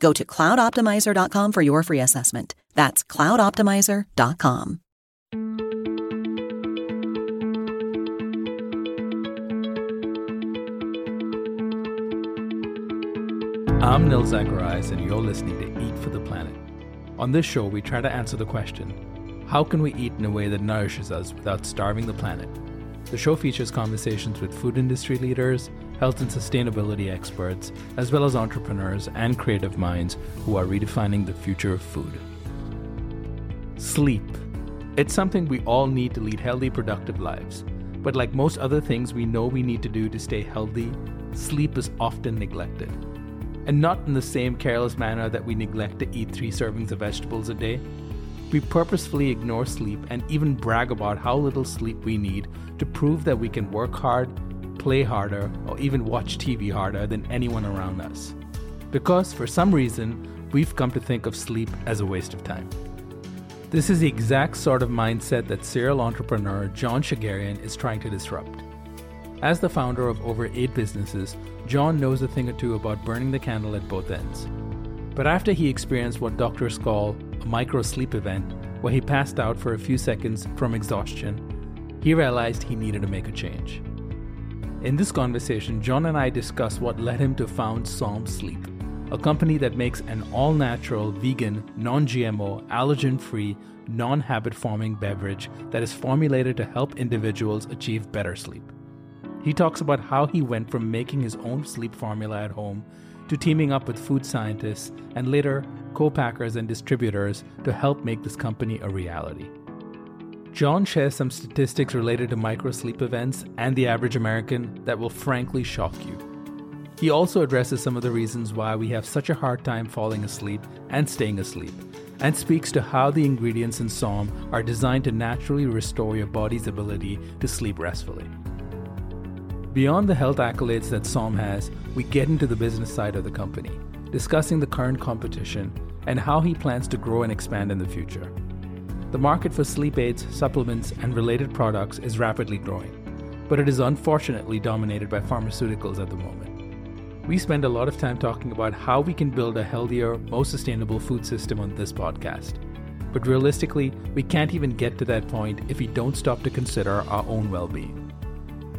Go to cloudoptimizer.com for your free assessment. That's cloudoptimizer.com. I'm Nil Zacharias, and you're listening to Eat for the Planet. On this show, we try to answer the question how can we eat in a way that nourishes us without starving the planet? The show features conversations with food industry leaders, health and sustainability experts, as well as entrepreneurs and creative minds who are redefining the future of food. Sleep. It's something we all need to lead healthy, productive lives. But like most other things we know we need to do to stay healthy, sleep is often neglected. And not in the same careless manner that we neglect to eat three servings of vegetables a day. We purposefully ignore sleep and even brag about how little sleep we need to prove that we can work hard, play harder, or even watch TV harder than anyone around us. Because for some reason, we've come to think of sleep as a waste of time. This is the exact sort of mindset that serial entrepreneur John Shegerian is trying to disrupt. As the founder of over eight businesses, John knows a thing or two about burning the candle at both ends. But after he experienced what doctors call a micro sleep event, where he passed out for a few seconds from exhaustion, he realized he needed to make a change. In this conversation, John and I discuss what led him to found Somn Sleep, a company that makes an all natural, vegan, non GMO, allergen free, non habit forming beverage that is formulated to help individuals achieve better sleep. He talks about how he went from making his own sleep formula at home to teaming up with food scientists and later co packers and distributors to help make this company a reality. John shares some statistics related to microsleep events and the average American that will frankly shock you. He also addresses some of the reasons why we have such a hard time falling asleep and staying asleep, and speaks to how the ingredients in Somn are designed to naturally restore your body's ability to sleep restfully. Beyond the health accolades that Somn has, we get into the business side of the company, discussing the current competition and how he plans to grow and expand in the future. The market for sleep aids, supplements, and related products is rapidly growing, but it is unfortunately dominated by pharmaceuticals at the moment. We spend a lot of time talking about how we can build a healthier, more sustainable food system on this podcast. But realistically, we can't even get to that point if we don't stop to consider our own well being.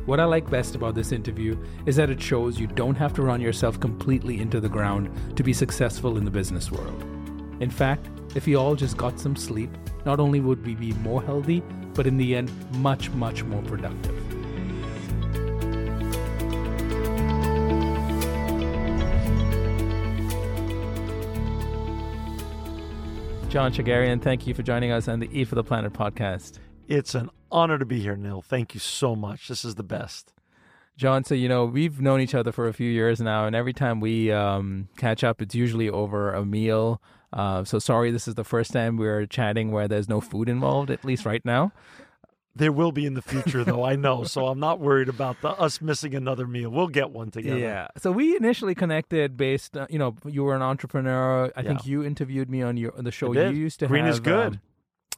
What I like best about this interview is that it shows you don't have to run yourself completely into the ground to be successful in the business world. In fact, if we all just got some sleep, not only would we be more healthy, but in the end, much, much more productive. John Shegerian, thank you for joining us on the E for the Planet podcast. It's an honor to be here, Neil. Thank you so much. This is the best. John, so you know we've known each other for a few years now, and every time we um, catch up, it's usually over a meal. Uh, so sorry, this is the first time we're chatting where there's no food involved, at least right now. There will be in the future, though. I know, so I'm not worried about the, us missing another meal. We'll get one together. Yeah. So we initially connected based, uh, you know, you were an entrepreneur. I yeah. think you interviewed me on your on the show you used to Green have. Green is good. Um,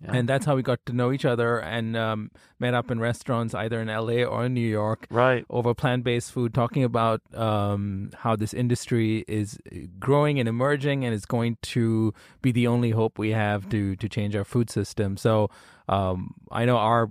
yeah. And that's how we got to know each other and um, met up in restaurants either in LA or in New York. Right. Over plant based food, talking about um, how this industry is growing and emerging and is going to be the only hope we have to, to change our food system. So um, I know our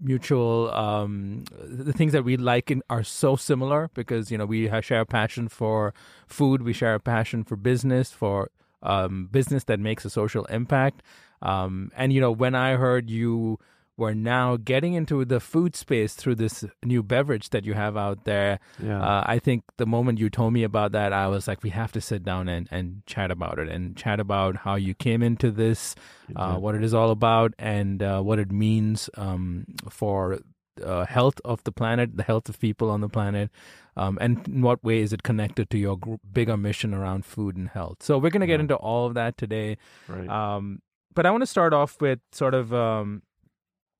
mutual um, the things that we like in, are so similar because you know we share a passion for food we share a passion for business for um, business that makes a social impact Um, and you know, when I heard you were now getting into the food space through this new beverage that you have out there. Yeah. Uh, I think the moment you told me about that, I was like, we have to sit down and, and chat about it and chat about how you came into this, uh, what it is all about, and uh, what it means um, for uh, health of the planet, the health of people on the planet, um, and in what way is it connected to your gr- bigger mission around food and health. So we're going to get Yeah. into all of that today. Right. Um, but I want to start off with sort of um,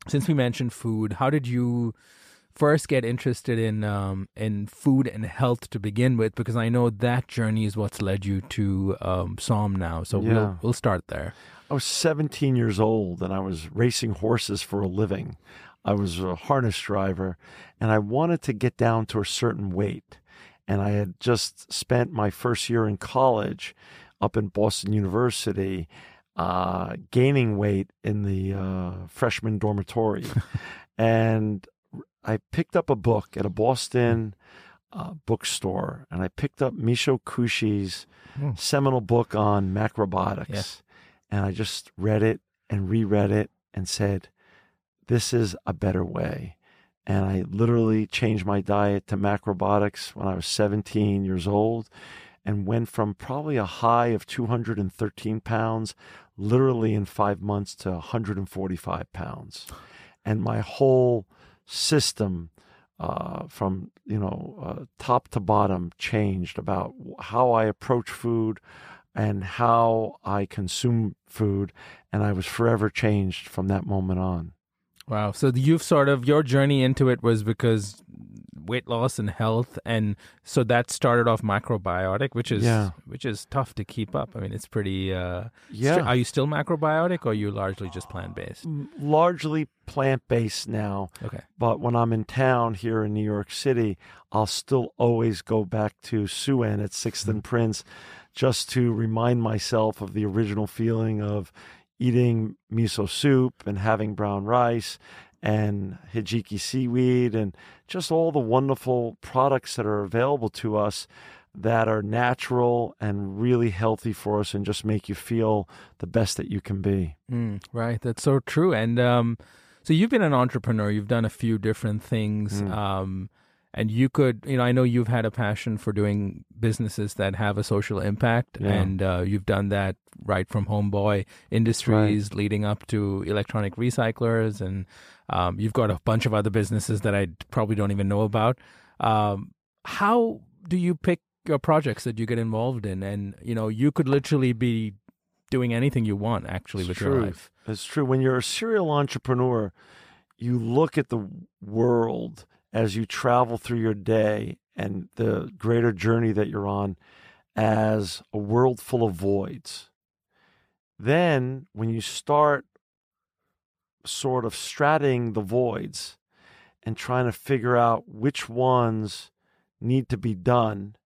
since we mentioned food, how did you first get interested in um, in food and health to begin with? Because I know that journey is what's led you to um, Somn now. So Yeah. we'll we'll start there. I was 17 years old and I was racing horses for a living. I was a harness driver and I wanted to get down to a certain weight. And I had just spent my first year in college up in Boston University uh, gaining weight in the uh, freshman dormitory. and I picked up a book at a Boston uh, bookstore and I picked up Michio Kushi's Hmm. seminal book on macrobiotics and I just read it and reread it and said, This is a better way. And I literally changed my diet to macrobiotics when I was 17 years old and went from probably a high of 213 pounds, literally in five months, to 145 pounds. And my whole system, uh, from you know uh, top to bottom, changed about how I approach food, and how I consume food, and I was forever changed from that moment on. Wow. So you've sort of your journey into it was because weight loss and health, and so that started off macrobiotic, which is Yeah. which is tough to keep up. I mean, it's pretty. Uh, Yeah. stri- Are you still macrobiotic, or are you largely just plant based? Largely plant based now, Okay. but when I'm in town here in New York City, I'll still always go back to Souen at 6th and Prince just to remind myself of the original feeling of eating miso soup and having brown rice and hijiki seaweed and just all the wonderful products that are available to us that are natural and really healthy for us and just make you feel the best that you can be. Mm, right, that's so true. And um, so you've been an entrepreneur. You've done a few different things, Mm. um, and you could, you know, I know you've had a passion for doing businesses that have a social impact, Yeah. and uh, you've done that right from Homeboy Industries, leading up to electronic recyclers, and um, you've got a bunch of other businesses that I probably don't even know about. Um, how do you pick your projects that you get involved in? And you know, you could literally be doing anything you want actually It's with true. your life. It's true. When you're a serial entrepreneur, you look at the world as you travel through your day and the greater journey that you're on as a world full of voids. Then, when you start sort of straddling the voids and trying to figure out which ones need to be done,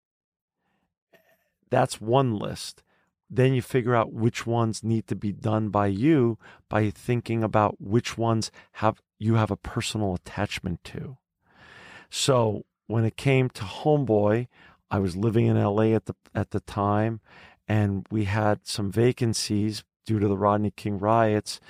that's one list then you figure out which ones need to be done by you by thinking about which ones have you have a personal attachment to. So when it came to Homeboy, I was living in LA at the at the time and we had some vacancies due to the Rodney King riots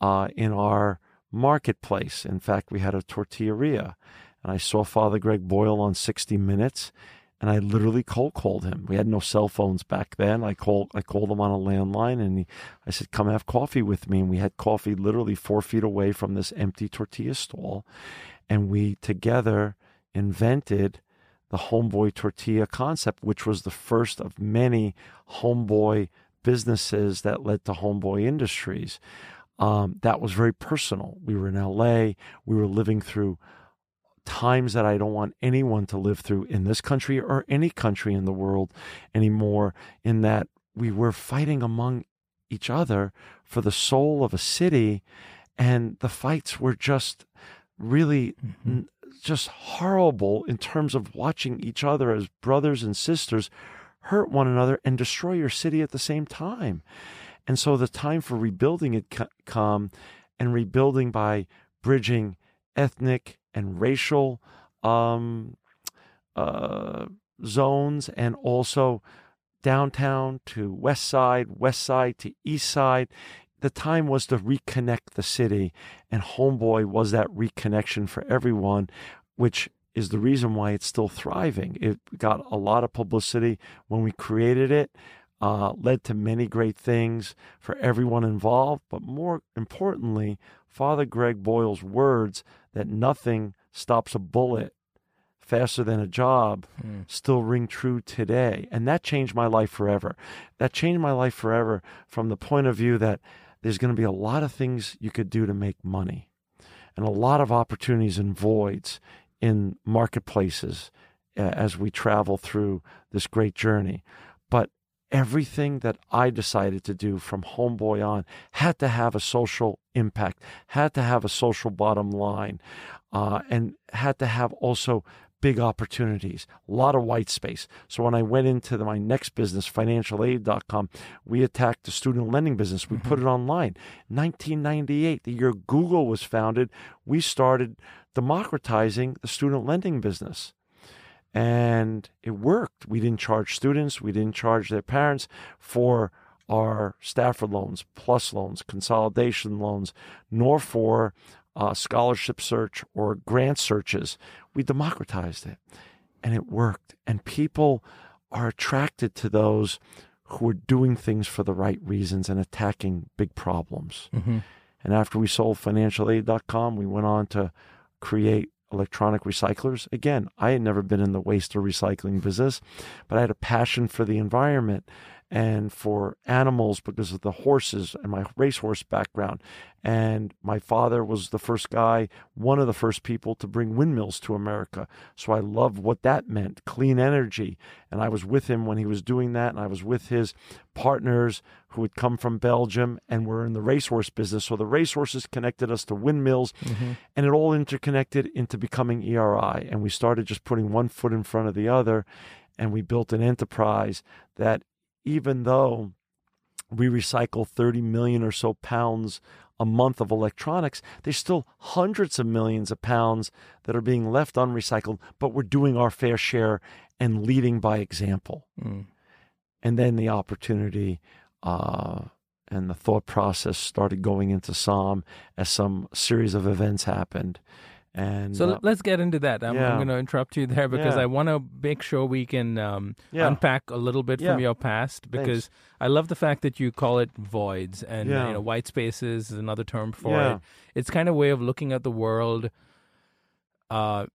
uh, in our marketplace. In fact, we had a tortilleria and I saw Father Greg Boyle on 60 Minutes and I literally cold called him. We had no cell phones back then. I called I called him on a landline and he, I said, "Come have coffee with me." And we had coffee literally four feet away from this empty tortilla stall, and we together invented the homeboy tortilla concept, which was the first of many homeboy businesses that led to homeboy industries. Um, that was very personal. We were in LA. We were living through times that I don't want anyone to live through in this country or any country in the world anymore, in that we were fighting among each other for the soul of a city. And the fights were just really n- just horrible in terms of watching each other as brothers and sisters hurt one another and destroy your city at the same time. And so the time for rebuilding had co- come and rebuilding by bridging ethnic and racial um, uh, zones and also downtown to west side, west side to east side. The time was to reconnect the city, and Homeboy was that reconnection for everyone, which is the reason why it's still thriving. It got a lot of publicity when we created it, uh, led to many great things for everyone involved, but more importantly, Father Greg Boyle's words that nothing stops a bullet faster than a job mm. still ring true today. And that changed my life forever. That changed my life forever from the point of view that there's going to be a lot of things you could do to make money and a lot of opportunities and voids in marketplaces as we travel through this great journey. But everything that I decided to do from homeboy on had to have a social impact, had to have a social bottom line, uh, and had to have also big opportunities, a lot of white space. So when I went into the, my next business, financialaid.com, we attacked the student lending business. We mm-hmm. put it online. 1998, the year Google was founded, we started democratizing the student lending business. And it worked. We didn't charge students, we didn't charge their parents for our Stafford loans, plus loans, consolidation loans, nor for uh, scholarship search or grant searches. We democratized it and it worked. And people are attracted to those who are doing things for the right reasons and attacking big problems. Mm-hmm. And after we sold financialaid.com, we went on to create electronic recyclers. Again, I had never been in the waste or recycling business, but I had a passion for the environment and for animals because of the horses and my racehorse background. And my father was the first guy, one of the first people to bring windmills to America. So I loved what that meant clean energy. And I was with him when he was doing that. And I was with his partners who had come from Belgium and were in the racehorse business. So the racehorses connected us to windmills mm-hmm. and it all interconnected into becoming ERI. And we started just putting one foot in front of the other. And we built an enterprise that even though we recycle 30 million or so pounds a month of electronics, there's still hundreds of millions of pounds that are being left unrecycled, but we're doing our fair share and leading by example. Mm. And then the opportunity uh, and the thought process started going into Somn as some series of events happened. And so uh, let's get into that. I'm, yeah. I'm going to interrupt you there because yeah. I want to make sure we can um, yeah. unpack a little bit from your past because Thanks. I love the fact that you call it voids and you know white spaces is another term for it. It's kind of a way of looking at the world. Uh,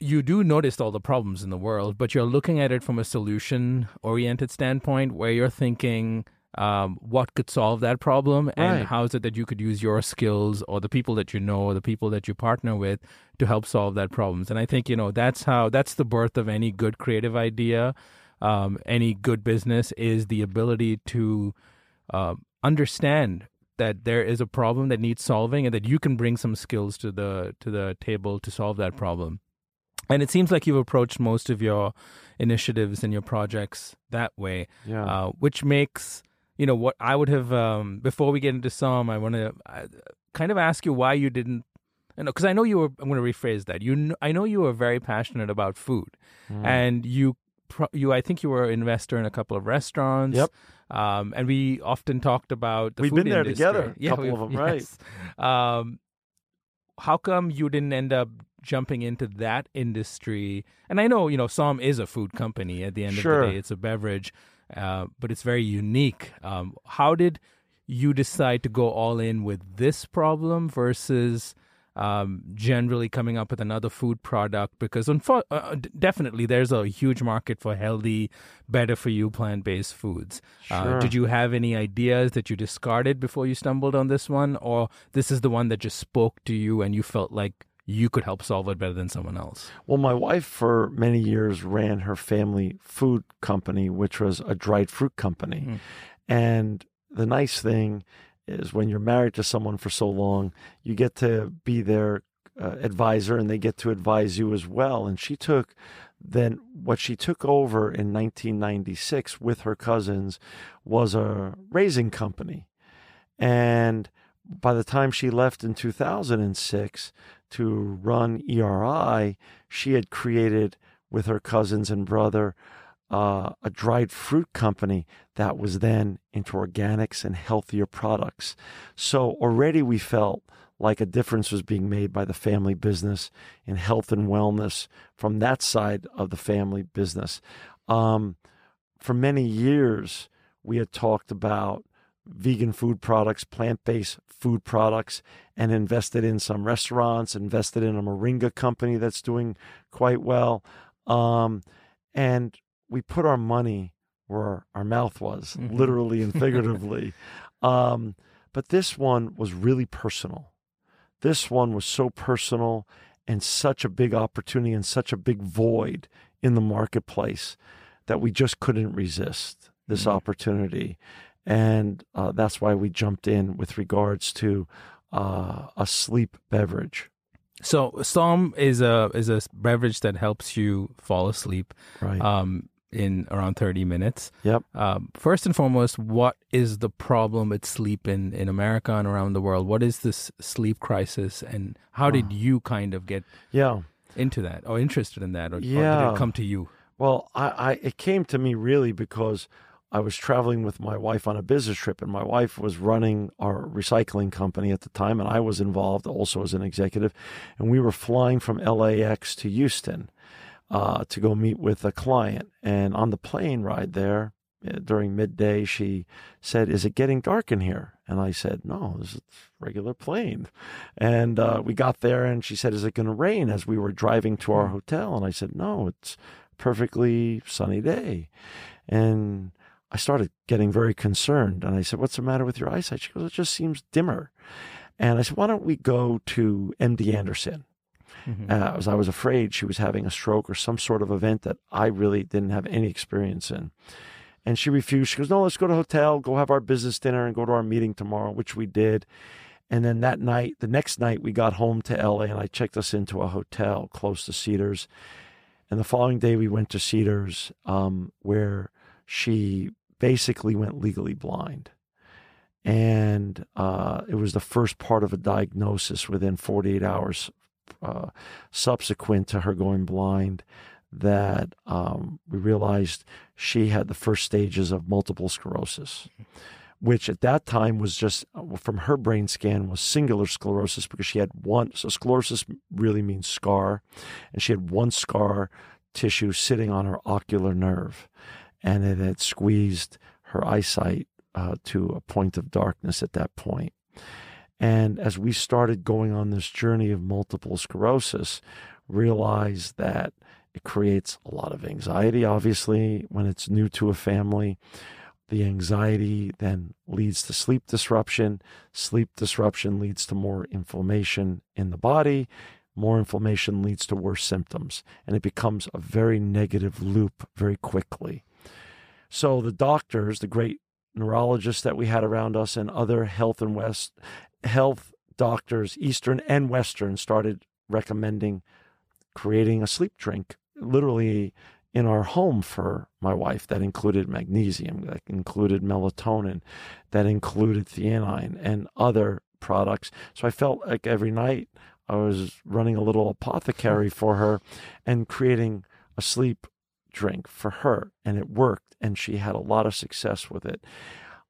you do notice all the problems in the world, but you're looking at it from a solution oriented standpoint where you're thinking um, what could solve that problem and right. how is it that you could use your skills or the people that you know or the people that you partner with to help solve that problems and i think you know that's how that's the birth of any good creative idea um, any good business is the ability to uh, understand that there is a problem that needs solving and that you can bring some skills to the to the table to solve that problem and it seems like you've approached most of your initiatives and your projects that way yeah. uh, which makes you know what I would have um, before we get into Somn, I want to kind of ask you why you didn't. You know, because I know you were. I'm going to rephrase that. You, know, I know you were very passionate about food, mm. and you, you. I think you were an investor in a couple of restaurants. Yep. Um, and we often talked about the we've been there industry. together. Yeah, couple of them, yes. right? Um, how come you didn't end up jumping into that industry? And I know you know Somn is a food company. At the end sure. of the day, it's a beverage. Uh, but it's very unique. Um, how did you decide to go all in with this problem versus um, generally coming up with another food product? Because unfo- uh, uh definitely there's a huge market for healthy, better for you plant based foods. Uh, sure. Uh, did you have any ideas that you discarded before you stumbled on this one, or this is the one that just spoke to you and you felt like you could help solve it better than someone else? Well, my wife for many years ran her family food company, which was a dried fruit company. Mm. And the nice thing is when you're married to someone for so long, you get to be their uh, advisor and they get to advise you as well. And she took then what she took over in 1996 with her cousins was a raising company. And by the time she left in 2006, to run ERI, she had created with her cousins and brother uh, a dried fruit company that was then into organics and healthier products. So already we felt like a difference was being made by the family business in health and wellness from that side of the family business. Um, for many years, we had talked about vegan food products, plant based food products, and invested in some restaurants, invested in a moringa company that's doing quite well. Um, and we put our money where our mouth was, mm-hmm. literally and figuratively. um, but this one was really personal. This one was so personal and such a big opportunity and such a big void in the marketplace that we just couldn't resist this mm-hmm. opportunity. And uh, that's why we jumped in with regards to uh, a sleep beverage. So Somn is a is a beverage that helps you fall asleep. Right. Um, in around 30 minutes. Yep. Um, first and foremost, what is the problem with sleep in, in America and around the world? What is this sleep crisis, and how did you kind of get yeah into that or interested in that, or, yeah. or did it come to you? Well, I, I it came to me really because I was traveling with my wife on a business trip, and my wife was running our recycling company at the time, and I was involved also as an executive, and we were flying from LAX to Houston uh, to go meet with a client. And on the plane ride there, uh, during midday, she said, Is it getting dark in here? And I said, No, this is a regular plane. And uh, we got there, and she said, Is it going to rain as we were driving to our hmm. hotel? And I said, No, it's perfectly sunny day. And I started getting very concerned. And I said, What's the matter with your eyesight? She goes, It just seems dimmer. And I said, Why don't we go to MD Anderson? mm-hmm. uh, as I was afraid she was having a stroke or some sort of event that I really didn't have any experience in. And she refused. She goes, No, let's go to hotel, go have our business dinner, and go to our meeting tomorrow, which we did. And then that night, the next night, we got home to LA and I checked us into a hotel close to Cedars. And the following day, we went to Cedars, um, where she basically went legally blind. And uh, it was the first part of a diagnosis within 48 hours uh, subsequent to her going blind that um, we realized she had the first stages of multiple sclerosis, which at that time was just uh, from her brain scan was singular sclerosis because she had one. So sclerosis really means scar, and she had one scar tissue sitting on her ocular nerve, and it had squeezed her eyesight uh, to a point of darkness at that point. And as we started going on this journey of multiple sclerosis, realized that it creates a lot of anxiety, obviously, when it's new to a family. The anxiety then leads to sleep disruption. Sleep disruption leads to more inflammation in the body. More inflammation leads to worse symptoms. And it becomes a very negative loop very quickly. So the doctors, the great neurologists that we had around us and other health and west health doctors, Eastern and Western, started recommending creating a sleep drink, literally in our home for my wife that included magnesium, that included melatonin, that included theanine and other products. So I felt like every night I was running a little apothecary for her and creating a sleep drink for her. And it worked. And she had a lot of success with it.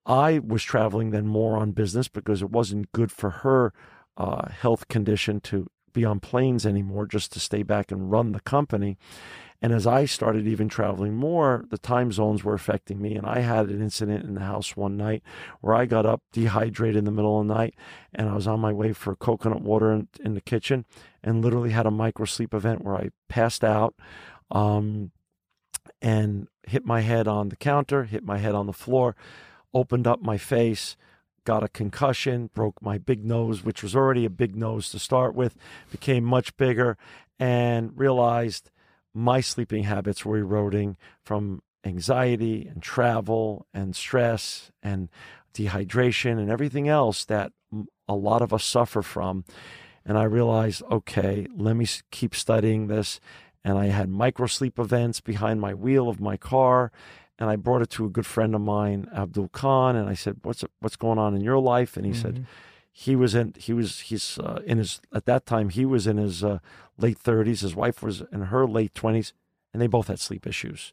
I was traveling then more on business because it wasn't good for her uh, health condition to be on planes anymore, just to stay back and run the company. And as I started even traveling more, the time zones were affecting me. And I had an incident in the house one night where I got up dehydrated in the middle of the night and I was on my way for coconut water in, in the kitchen and literally had a micro sleep event where I passed out um, and hit my head on the counter, hit my head on the floor opened up my face, got a concussion, broke my big nose, which was already a big nose to start with, became much bigger, and realized my sleeping habits were eroding from anxiety and travel and stress and dehydration and everything else that a lot of us suffer from. And I realized, okay, let me keep studying this. And I had micro sleep events behind my wheel of my car and I brought it to a good friend of mine, Abdul Khan, and I said, "What's what's going on in your life?" And he mm-hmm. said, "He was in he was he's uh, in his at that time he was in his uh, late thirties. His wife was in her late twenties, and they both had sleep issues."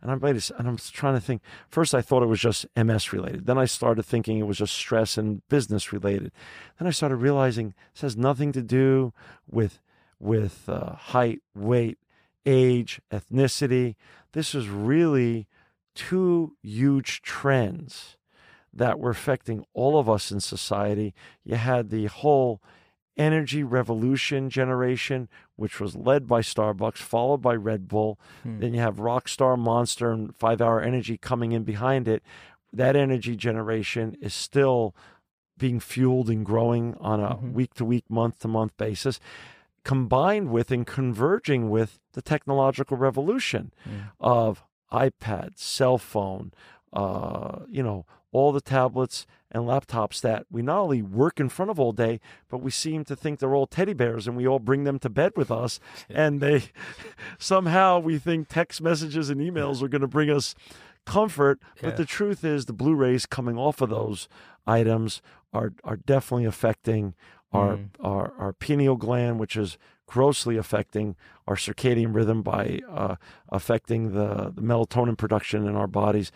And I'm and I'm trying to think. First, I thought it was just MS related. Then I started thinking it was just stress and business related. Then I started realizing this has nothing to do with with uh, height, weight, age, ethnicity. This is really two huge trends that were affecting all of us in society. You had the whole energy revolution generation, which was led by Starbucks, followed by Red Bull. Hmm. Then you have Rockstar, Monster, and Five Hour Energy coming in behind it. That energy generation is still being fueled and growing on a week to week, month to month basis, combined with and converging with the technological revolution hmm. of iPad, cell phone, uh, you know, all the tablets and laptops that we not only work in front of all day, but we seem to think they're all teddy bears and we all bring them to bed with us. And they somehow we think text messages and emails are going to bring us comfort. Yeah. But the truth is, the Blu rays coming off of those items are, are definitely affecting our, mm. our, our pineal gland, which is grossly affecting our circadian rhythm by uh, affecting the, the melatonin production in our bodies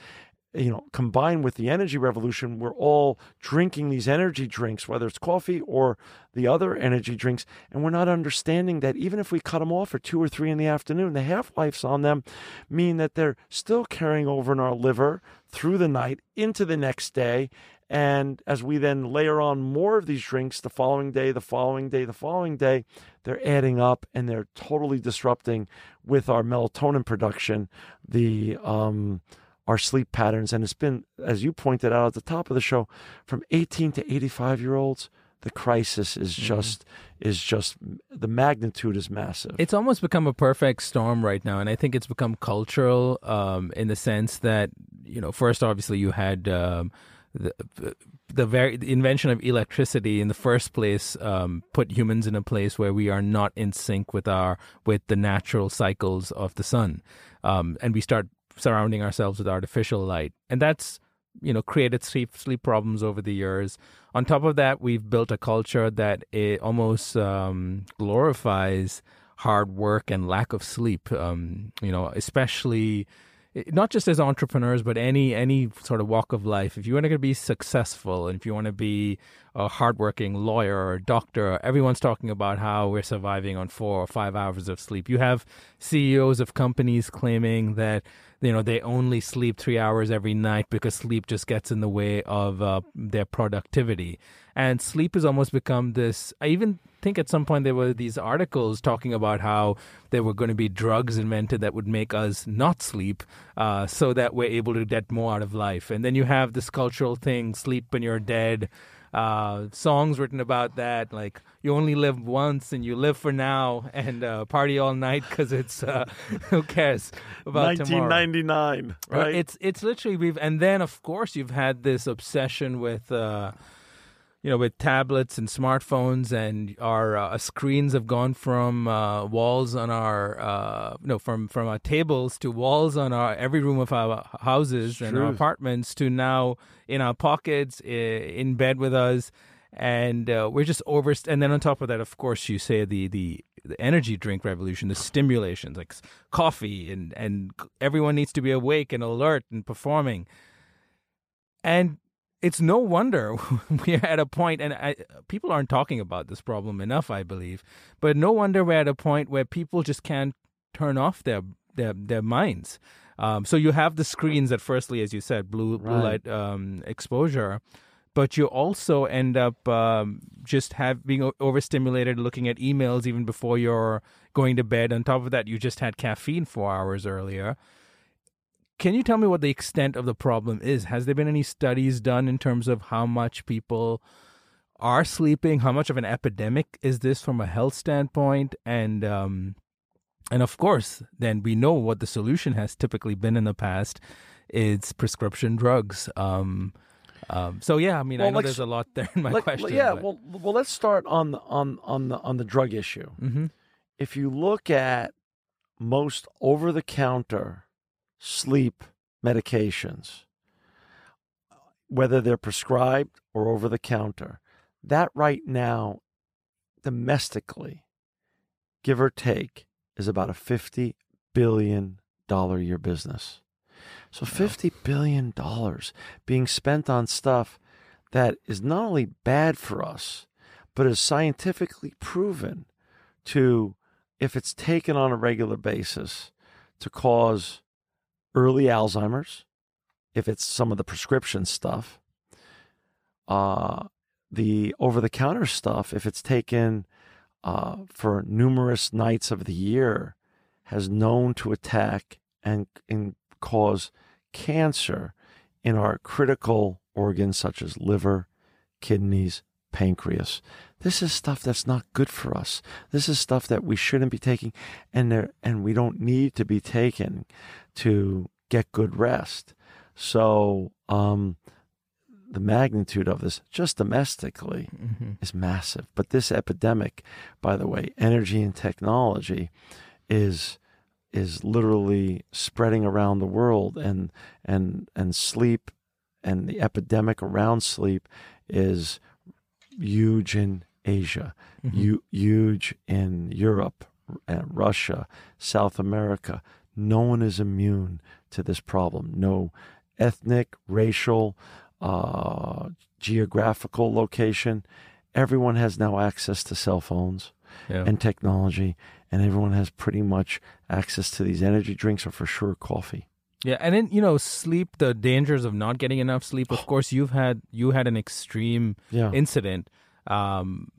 you know, combined with the energy revolution, we're all drinking these energy drinks, whether it's coffee or the other energy drinks, and we're not understanding that even if we cut them off at two or three in the afternoon, the half lives on them mean that they're still carrying over in our liver through the night into the next day. And as we then layer on more of these drinks the following day, the following day, the following day, they're adding up and they're totally disrupting with our melatonin production. The um, our sleep patterns. And it's been, as you pointed out at the top of the show, from 18 to 85 year olds, the crisis is mm-hmm. just mm-hmm. is just the magnitude is massive. It's almost become a perfect storm right now, and I think it's become cultural um, in the sense that you know, first obviously you had. Um, the, the very the invention of electricity in the first place um, put humans in a place where we are not in sync with our with the natural cycles of the sun, um, and we start surrounding ourselves with artificial light. And that's, you know, created sleep, sleep problems over the years. On top of that, we've built a culture that it almost um, glorifies hard work and lack of sleep. Um, you know, especially not just as entrepreneurs, but any any sort of walk of life. If you want to be successful, and if you want to be a hardworking lawyer or doctor, everyone's talking about how we're surviving on four or five hours of sleep. You have CEOs of companies claiming that you know they only sleep three hours every night because sleep just gets in the way of uh, their productivity and sleep has almost become this even think at some point there were these articles talking about how there were going to be drugs invented that would make us not sleep uh, so that we're able to get more out of life and then you have this cultural thing sleep when you're dead uh, songs written about that, like you only live once and you live for now and uh, party all night because it's uh, who cares about 1999, tomorrow. right? It's it's literally we've and then of course you've had this obsession with uh, you know, with tablets and smartphones, and our uh, screens have gone from uh, walls on our uh, no from from our tables to walls on our every room of our houses and our apartments to now in our pockets, in bed with us, and uh, we're just over. And then on top of that, of course, you say the the the energy drink revolution, the stimulations like coffee, and and everyone needs to be awake and alert and performing. And it's no wonder we're at a point, and I, people aren't talking about this problem enough, I believe. But no wonder we're at a point where people just can't turn off their their their minds. Um, so you have the screens that, firstly, as you said, blue blue right. light um, exposure, but you also end up um, just have being overstimulated, looking at emails even before you're going to bed. On top of that, you just had caffeine four hours earlier. Can you tell me what the extent of the problem is? Has there been any studies done in terms of how much people are sleeping? How much of an epidemic is this from a health standpoint? And um, and of course, then we know what the solution has typically been in the past. It's prescription drugs. Um, um, so yeah, I mean, well, I know there's a lot there in my like, question. Yeah, but... well, well, let's start on the on on the on the drug issue. Mm-hmm. If you look at most over the counter sleep medications, whether they're prescribed or over the counter. That right now, domestically, give or take, is about a $50 billion a year business. So $50 billion being spent on stuff that is not only bad for us, but is scientifically proven to, if it's taken on a regular basis, to cause early Alzheimer's, if it's some of the prescription stuff, uh, the over the counter stuff, if it's taken uh, for numerous nights of the year, has known to attack and, and cause cancer in our critical organs such as liver, kidneys, pancreas. This is stuff that's not good for us. This is stuff that we shouldn't be taking and there and we don't need to be taken to get good rest. So um, the magnitude of this just domestically mm-hmm. is massive. But this epidemic, by the way, energy and technology is is literally spreading around the world and and and sleep and the epidemic around sleep is huge in Asia, mm-hmm. huge in Europe, and Russia, South America. No one is immune to this problem. No ethnic, racial, uh, geographical location. Everyone has now access to cell phones yeah. and technology, and everyone has pretty much access to these energy drinks or for sure coffee. Yeah, and then you know, sleep. The dangers of not getting enough sleep. Of course, you've had you had an extreme yeah. incident, um,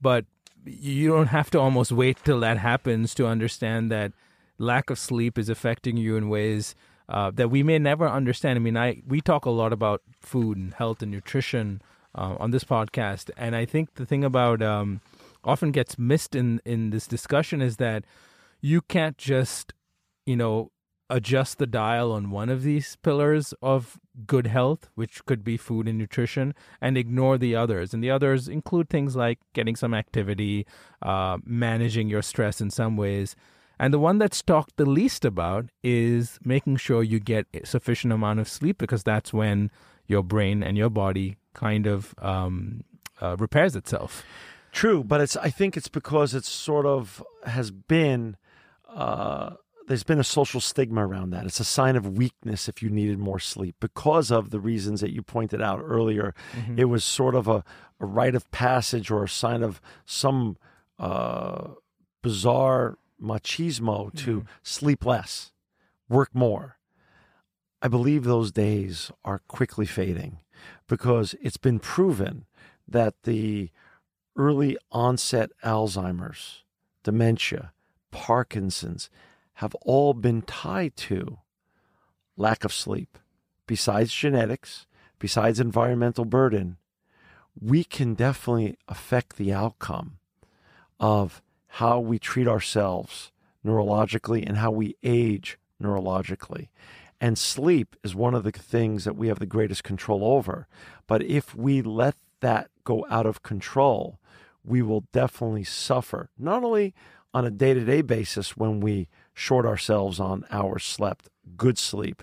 but you don't have to almost wait till that happens to understand that lack of sleep is affecting you in ways uh, that we may never understand. I mean, I we talk a lot about food and health and nutrition uh, on this podcast, and I think the thing about um, often gets missed in in this discussion is that you can't just you know adjust the dial on one of these pillars of good health, which could be food and nutrition, and ignore the others. And the others include things like getting some activity, uh, managing your stress in some ways. And the one that's talked the least about is making sure you get a sufficient amount of sleep because that's when your brain and your body kind of um, uh, repairs itself. True, but it's. I think it's because it's sort of has been. Uh, there's been a social stigma around that. It's a sign of weakness if you needed more sleep because of the reasons that you pointed out earlier. Mm-hmm. It was sort of a, a rite of passage or a sign of some uh, bizarre machismo to mm-hmm. sleep less, work more. I believe those days are quickly fading because it's been proven that the early onset Alzheimer's, dementia, Parkinson's have all been tied to lack of sleep. Besides genetics, besides environmental burden, we can definitely affect the outcome of how we treat ourselves neurologically and how we age neurologically. And sleep is one of the things that we have the greatest control over. But if we let that go out of control, we will definitely suffer, not only on a day to day basis when we short ourselves on hours slept, good sleep,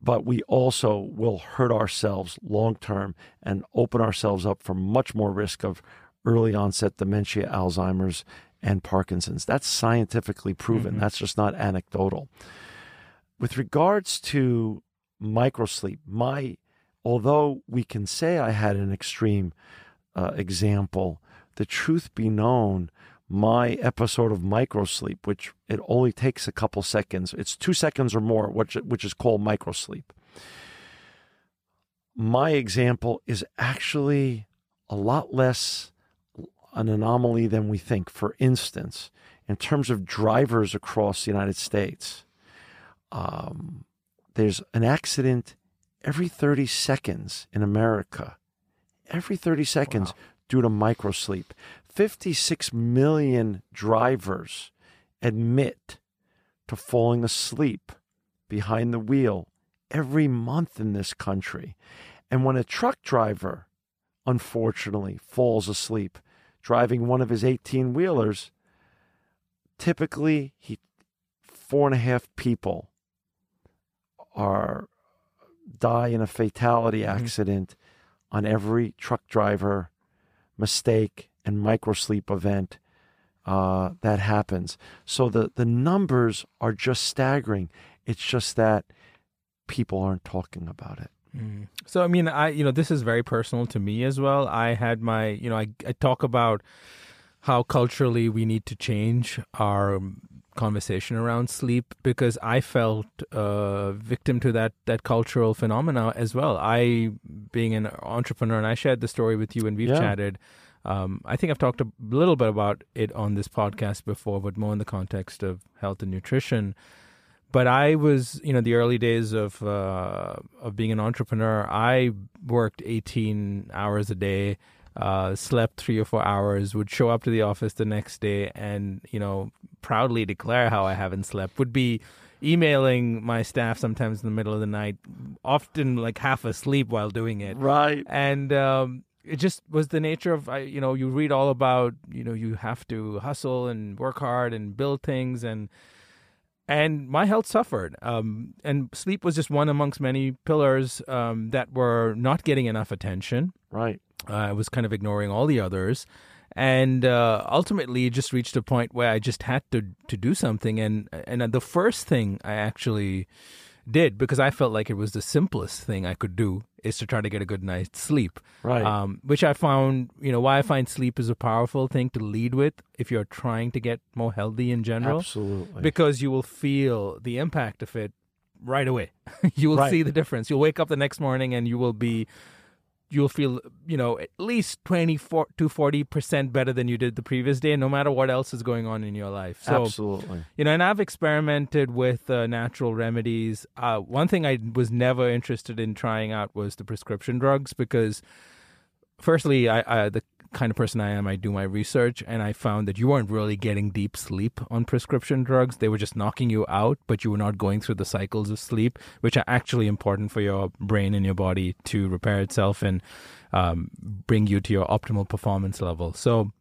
but we also will hurt ourselves long term and open ourselves up for much more risk of early onset dementia, Alzheimer's, and Parkinson's. That's scientifically proven. Mm-hmm. That's just not anecdotal. With regards to microsleep, my although we can say I had an extreme uh, example, the truth be known, my episode of microsleep, which it only takes a couple seconds, it's two seconds or more, which, which is called microsleep. My example is actually a lot less an anomaly than we think. For instance, in terms of drivers across the United States, um, there's an accident every 30 seconds in America. Every 30 seconds wow. due to microsleep. 56 million drivers admit to falling asleep behind the wheel every month in this country. And when a truck driver, unfortunately, falls asleep driving one of his 18 wheelers, typically he four and a half people are die in a fatality mm-hmm. accident mm-hmm. on every truck driver mistake and microsleep event uh, that happens. So the, the numbers are just staggering. It's just that people aren't talking about it. Mm. So I mean, I you know this is very personal to me as well. I had my you know I, I talk about how culturally we need to change our conversation around sleep because I felt uh, victim to that that cultural phenomena as well. I, being an entrepreneur, and I shared the story with you, and we've yeah. chatted. Um, I think I've talked a little bit about it on this podcast before, but more in the context of health and nutrition. But I was, you know, the early days of uh, of being an entrepreneur. I worked 18 hours a day uh, slept three or four hours, would show up to the office the next day and, you know, proudly declare how I haven't slept, would be emailing my staff sometimes in the middle of the night, often like half asleep while doing it. Right. And, um, it just was the nature of you know you read all about you know you have to hustle and work hard and build things and and my health suffered um, and sleep was just one amongst many pillars um, that were not getting enough attention right uh, I was kind of ignoring all the others. And uh, ultimately, it just reached a point where I just had to, to do something. And, and the first thing I actually did, because I felt like it was the simplest thing I could do, is to try to get a good night's sleep. Right. Um, which I found, you know, why I find sleep is a powerful thing to lead with if you're trying to get more healthy in general. Absolutely. Because you will feel the impact of it right away. you will right. see the difference. You'll wake up the next morning and you will be you'll feel you know at least 24 to 40 percent better than you did the previous day no matter what else is going on in your life. So absolutely. you know and i've experimented with uh, natural remedies. Uh, one thing i was never interested in trying out was the prescription drugs because firstly I, I the kind of person I am, I do my research, and I found that you weren't really getting deep sleep on prescription drugs. They were just knocking you out, but you were not going through the cycles of sleep, which are actually important for your brain and your body to repair itself and um, bring you to your optimal performance level. So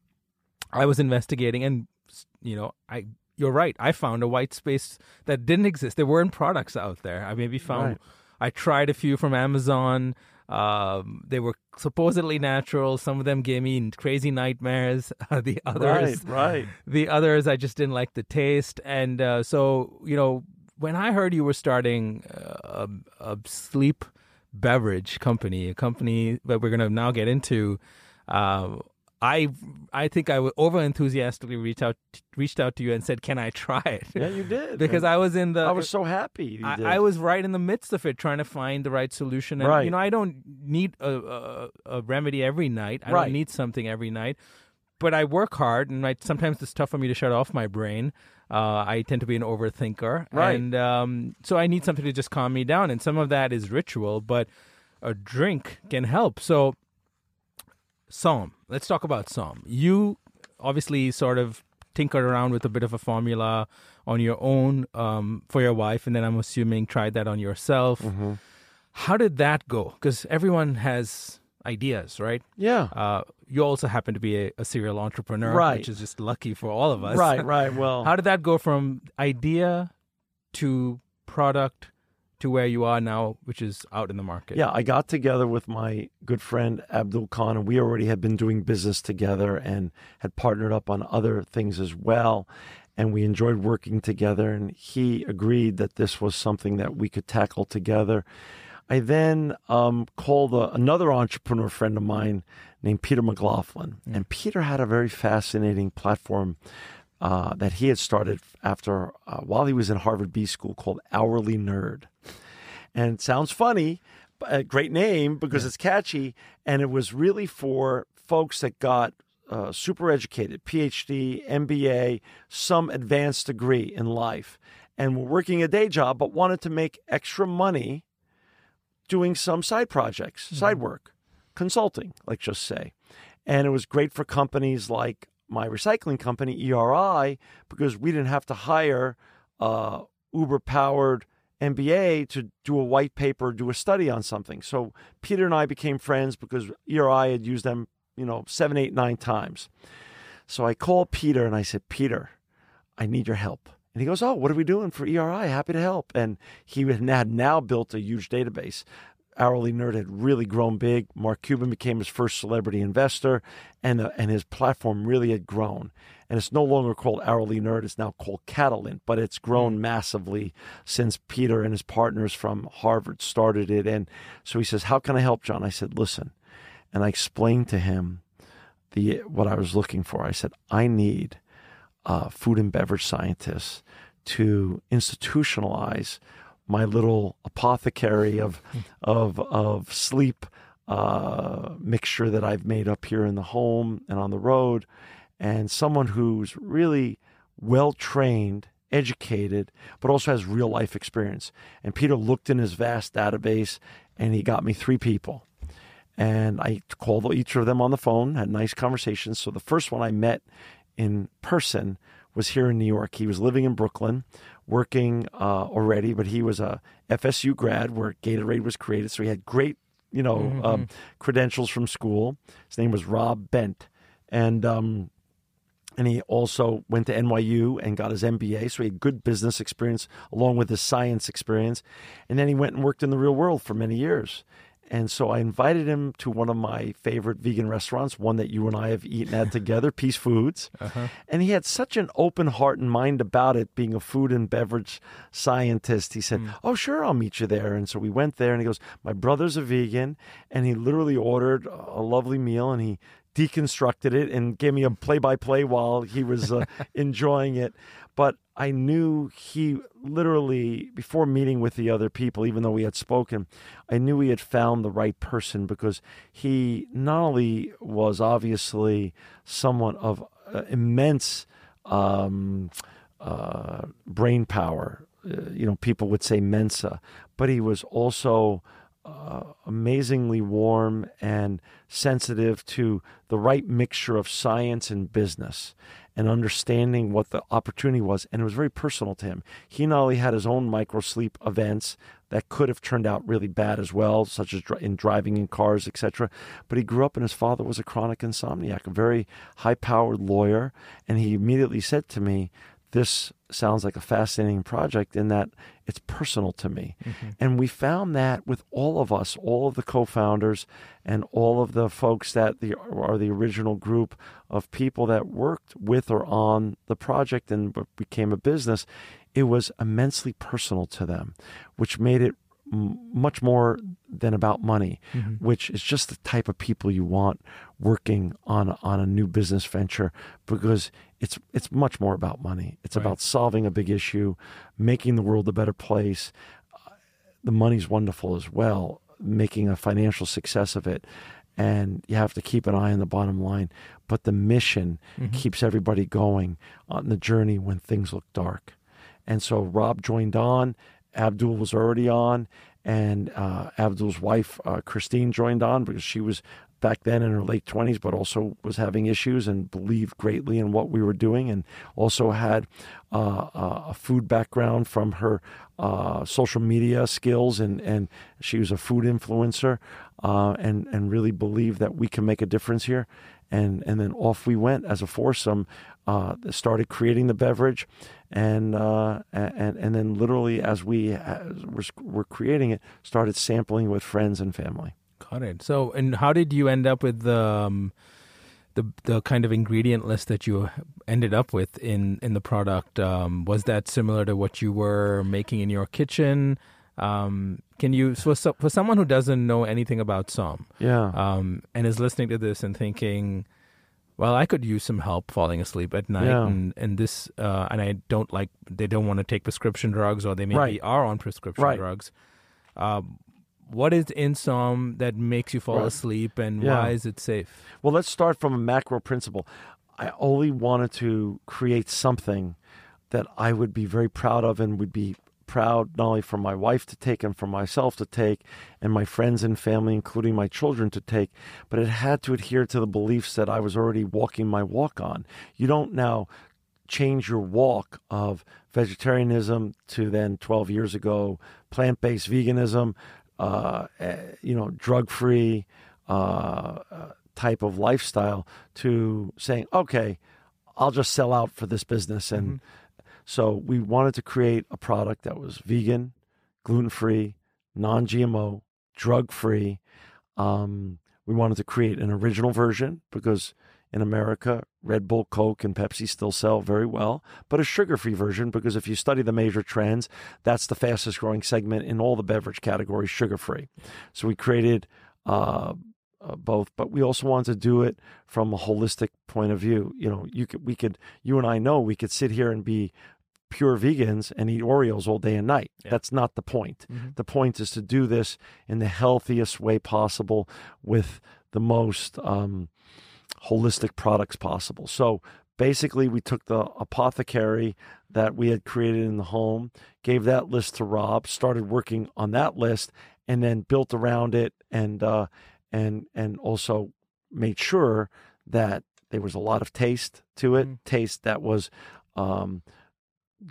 I was investigating, and you know, I you're right. I found a white space that didn't exist. There weren't products out there. I maybe found. Right. I tried a few from Amazon. Um, they were supposedly natural. Some of them gave me crazy nightmares. Uh, the others, right, right. The others, I just didn't like the taste. And uh, so, you know, when I heard you were starting uh, a, a, sleep beverage company, a company that we're going to now get into, uh, I I think I over enthusiastically reached out reached out to you and said, "Can I try it?" Yeah, you did because I was in the. I was so happy. I, I, was right in the midst of it, trying to find the right solution. And, right. You know, I don't need a, a, a remedy every night. I right. don't need something every night. But I work hard, and I, sometimes it's tough for me to shut off my brain. Uh, I tend to be an overthinker, right? And um, so I need something to just calm me down. And some of that is ritual, but a drink can help. So Somn. Let's talk about Somn. You obviously sort of tinkered around with a bit of a formula on your own um, for your wife, and then I'm assuming tried that on yourself. Mm-hmm. How did that go? Because everyone has ideas, right? Yeah. Uh, you also happen to be a, a, serial entrepreneur, right. which is just lucky for all of us. Right, right. Well, how did that go from idea to product to where you are now, which is out in the market? Yeah, I got together with my good friend Abdul Khan, and we already had been doing business together and had partnered up on other things as well. And we enjoyed working together, and he agreed that this was something that we could tackle together. I then um, called a, another entrepreneur friend of mine named Peter McLaughlin. Mm. And Peter had a very fascinating platform uh, that he had started after uh, while he was in Harvard B School called Hourly Nerd. And it sounds funny, a great name because yeah. it's catchy. And it was really for folks that got uh, super educated, PhD, MBA, some advanced degree in life, and were working a day job but wanted to make extra money doing some side projects, mm-hmm. side work, consulting, like just say. And it was great for companies like my recycling company, ERI, because we didn't have to hire uh, Uber powered MBA to do a white paper, do a study on something. So Peter and I became friends because ERI had used them, you know, seven, eight, nine times. So I called Peter and I said, Peter, I need your help. And he goes, Oh, what are we doing for ERI? Happy to help. And he had now built a huge database Hourly Nerd had really grown big. Mark Cuban became his first celebrity investor, and uh, and his platform really had grown. And it's no longer called Hourly Nerd; it's now called Catalant. But it's grown massively since Peter and his partners from Harvard started it. And so he says, "How can I help, John?" I said, "Listen," and I explained to him the what I was looking for. I said, "I need uh, food and beverage scientists to institutionalize." my little apothecary of of of sleep uh, mixture that I've made up here in the home and on the road, and someone who's really well trained, educated, but also has real life experience. And Peter looked in his vast database, and he got me three people. And I called each of them on the phone, had nice conversations. So the first one I met in person was here in New York. He was living in Brooklyn, working uh, already, but he was a FSU grad where Gatorade was created. So he had great, you know, Mm-hmm. um, credentials from school. His name was Rob Bent, and um, and he also went to NYU and got his MBA. So he had good business experience along with his science experience, and then he went and worked in the real world for many years. And so I invited him to one of my favorite vegan restaurants, one that you and I have eaten at together, Peace Foods. Uh-huh. And he had such an open heart and mind about it, being a food and beverage scientist. He said, mm. Oh, sure, I'll meet you there. And so we went there, and he goes, My brother's a vegan. And he literally ordered a lovely meal, and he deconstructed it and gave me a play by play while he was uh, enjoying it. But I knew he literally, before meeting with the other people, even though we had spoken, I knew he had found the right person because he not only was obviously someone of uh, immense um, uh, brain power, uh, you know, people would say Mensa, but he was also uh, amazingly warm and sensitive to the right mixture of science and business and understanding what the opportunity was. And it was very personal to him. He not only had his own microsleep events that could have turned out really bad as well, such as in driving in cars, etc. But he grew up and his father was a chronic insomniac, a very high powered lawyer. And he immediately said to me, this sounds like a fascinating project in that it's personal to me. Mm-hmm. And we found that with all of us, all of the co founders and all of the folks that the, are the original group of people that worked with or on the project and became a business, it was immensely personal to them, which made it m- much more than about money, mm-hmm. which is just the type of people you want working on on a new business venture because it's it's much more about money. It's about solving a big issue, making the world a better place. Uh, the money's wonderful as well, making a financial success of it. And you have to keep an eye on the bottom line. But the mission mm-hmm. keeps everybody going on the journey when things look dark. And so Rob joined on. Abdul was already on, and uh, Abdul's wife uh, Christine joined on because she was back then in her late twenties, but also was having issues and believed greatly in what we were doing, and also had uh, a food background from her uh, social media skills, and and she was a food influencer, uh, and and really believed that we can make a difference here and and then off we went as a foursome. Uh, started creating the beverage, and uh, and and then literally as we as were, were creating it, started sampling with friends and family. Got it. So, and how did you end up with the um, the the kind of ingredient list that you ended up with in in the product? Um, was that similar to what you were making in your kitchen? Um, can you for so, for someone who doesn't know anything about Somn, Yeah, um, and is listening to this and thinking, well, I could use some help falling asleep at night, Yeah. and and this, uh, and I don't like they don't want to take prescription drugs, or they maybe Right. are on prescription Right. drugs. Um, what is in Somn that makes you fall Right. asleep, and Yeah. why is it safe? Well, let's start from a macro principle. I only wanted to create something that I would be very proud of and would be proud not only for my wife to take and for myself to take and my friends and family, including my children, to take, but it had to adhere to the beliefs that I was already walking my walk on. You don't now change your walk of vegetarianism to then 12 years ago plant based veganism, uh, eh, you know, drug free uh, uh, type of lifestyle to saying, okay, I'll just sell out for this business. And so we wanted to create a product that was vegan, gluten free, non GMO, drug free. Um, we wanted to create an original version because in America, Red Bull, Coke, and Pepsi still sell very well, but a sugar free version because if you study the major trends, that's the fastest growing segment in all the beverage categories, sugar free. So we created uh, uh, both, but we also wanted to do it from a holistic point of view. You know, you could, we could, you and I know we could sit here and be pure vegans and eat Oreos all day and night. Yeah. That's not the point. Mm-hmm. The point is to do this in the healthiest way possible with the most um, holistic products possible. So basically, we took the apothecary that we had created in the home, gave that list to Rob, started working on that list, and then built around it, and uh, and and also made sure that there was a lot of taste to it, mm. taste that was um,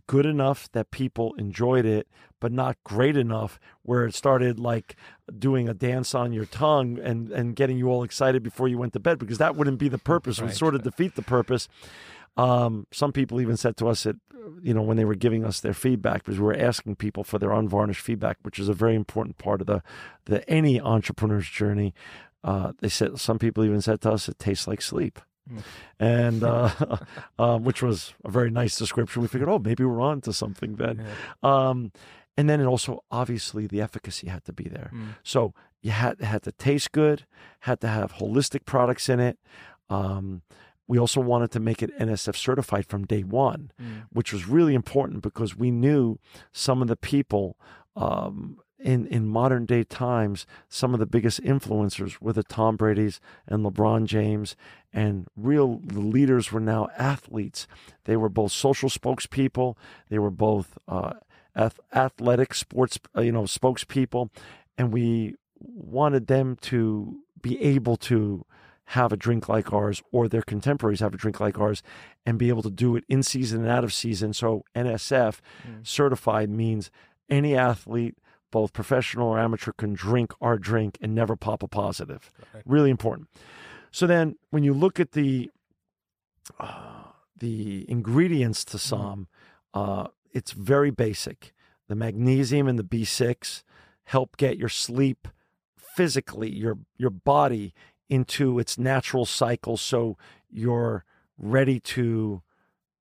good enough that people enjoyed it, but not great enough where it started like doing a dance on your tongue and, and getting you all excited before you went to bed because that wouldn't be the purpose. Right. Would sort of defeat the purpose. Um, some people even said to us that, you know, when they were giving us their feedback, because we were asking people for their unvarnished feedback, which is a very important part of the, the any entrepreneur's journey. Uh, they said some people even said to us, it tastes like sleep and uh, um, which was a very nice description. We figured, oh, maybe we're on to something then. Yeah. Um, and then it also obviously the efficacy had to be there. Mm. So you had had to taste good, had to have holistic products in it. Um, we also wanted to make it NSF certified from day one, mm. which was really important because we knew some of the people um, in, in modern day times, some of the biggest influencers were the Tom Brady's and LeBron James, and real leaders were now athletes. They were both social spokespeople, they were both uh, athletic sports, uh, you know, spokespeople, and we wanted them to be able to have a drink like ours or their contemporaries have a drink like ours and be able to do it in season and out of season. So NSF mm. certified means any athlete both professional or amateur can drink our drink and never pop a positive. Okay. Really important. So then, when you look at the uh, the ingredients to mm-hmm. Uh, it's very basic. The magnesium and the B6 help get your sleep physically, your your body into its natural cycle, so you're ready to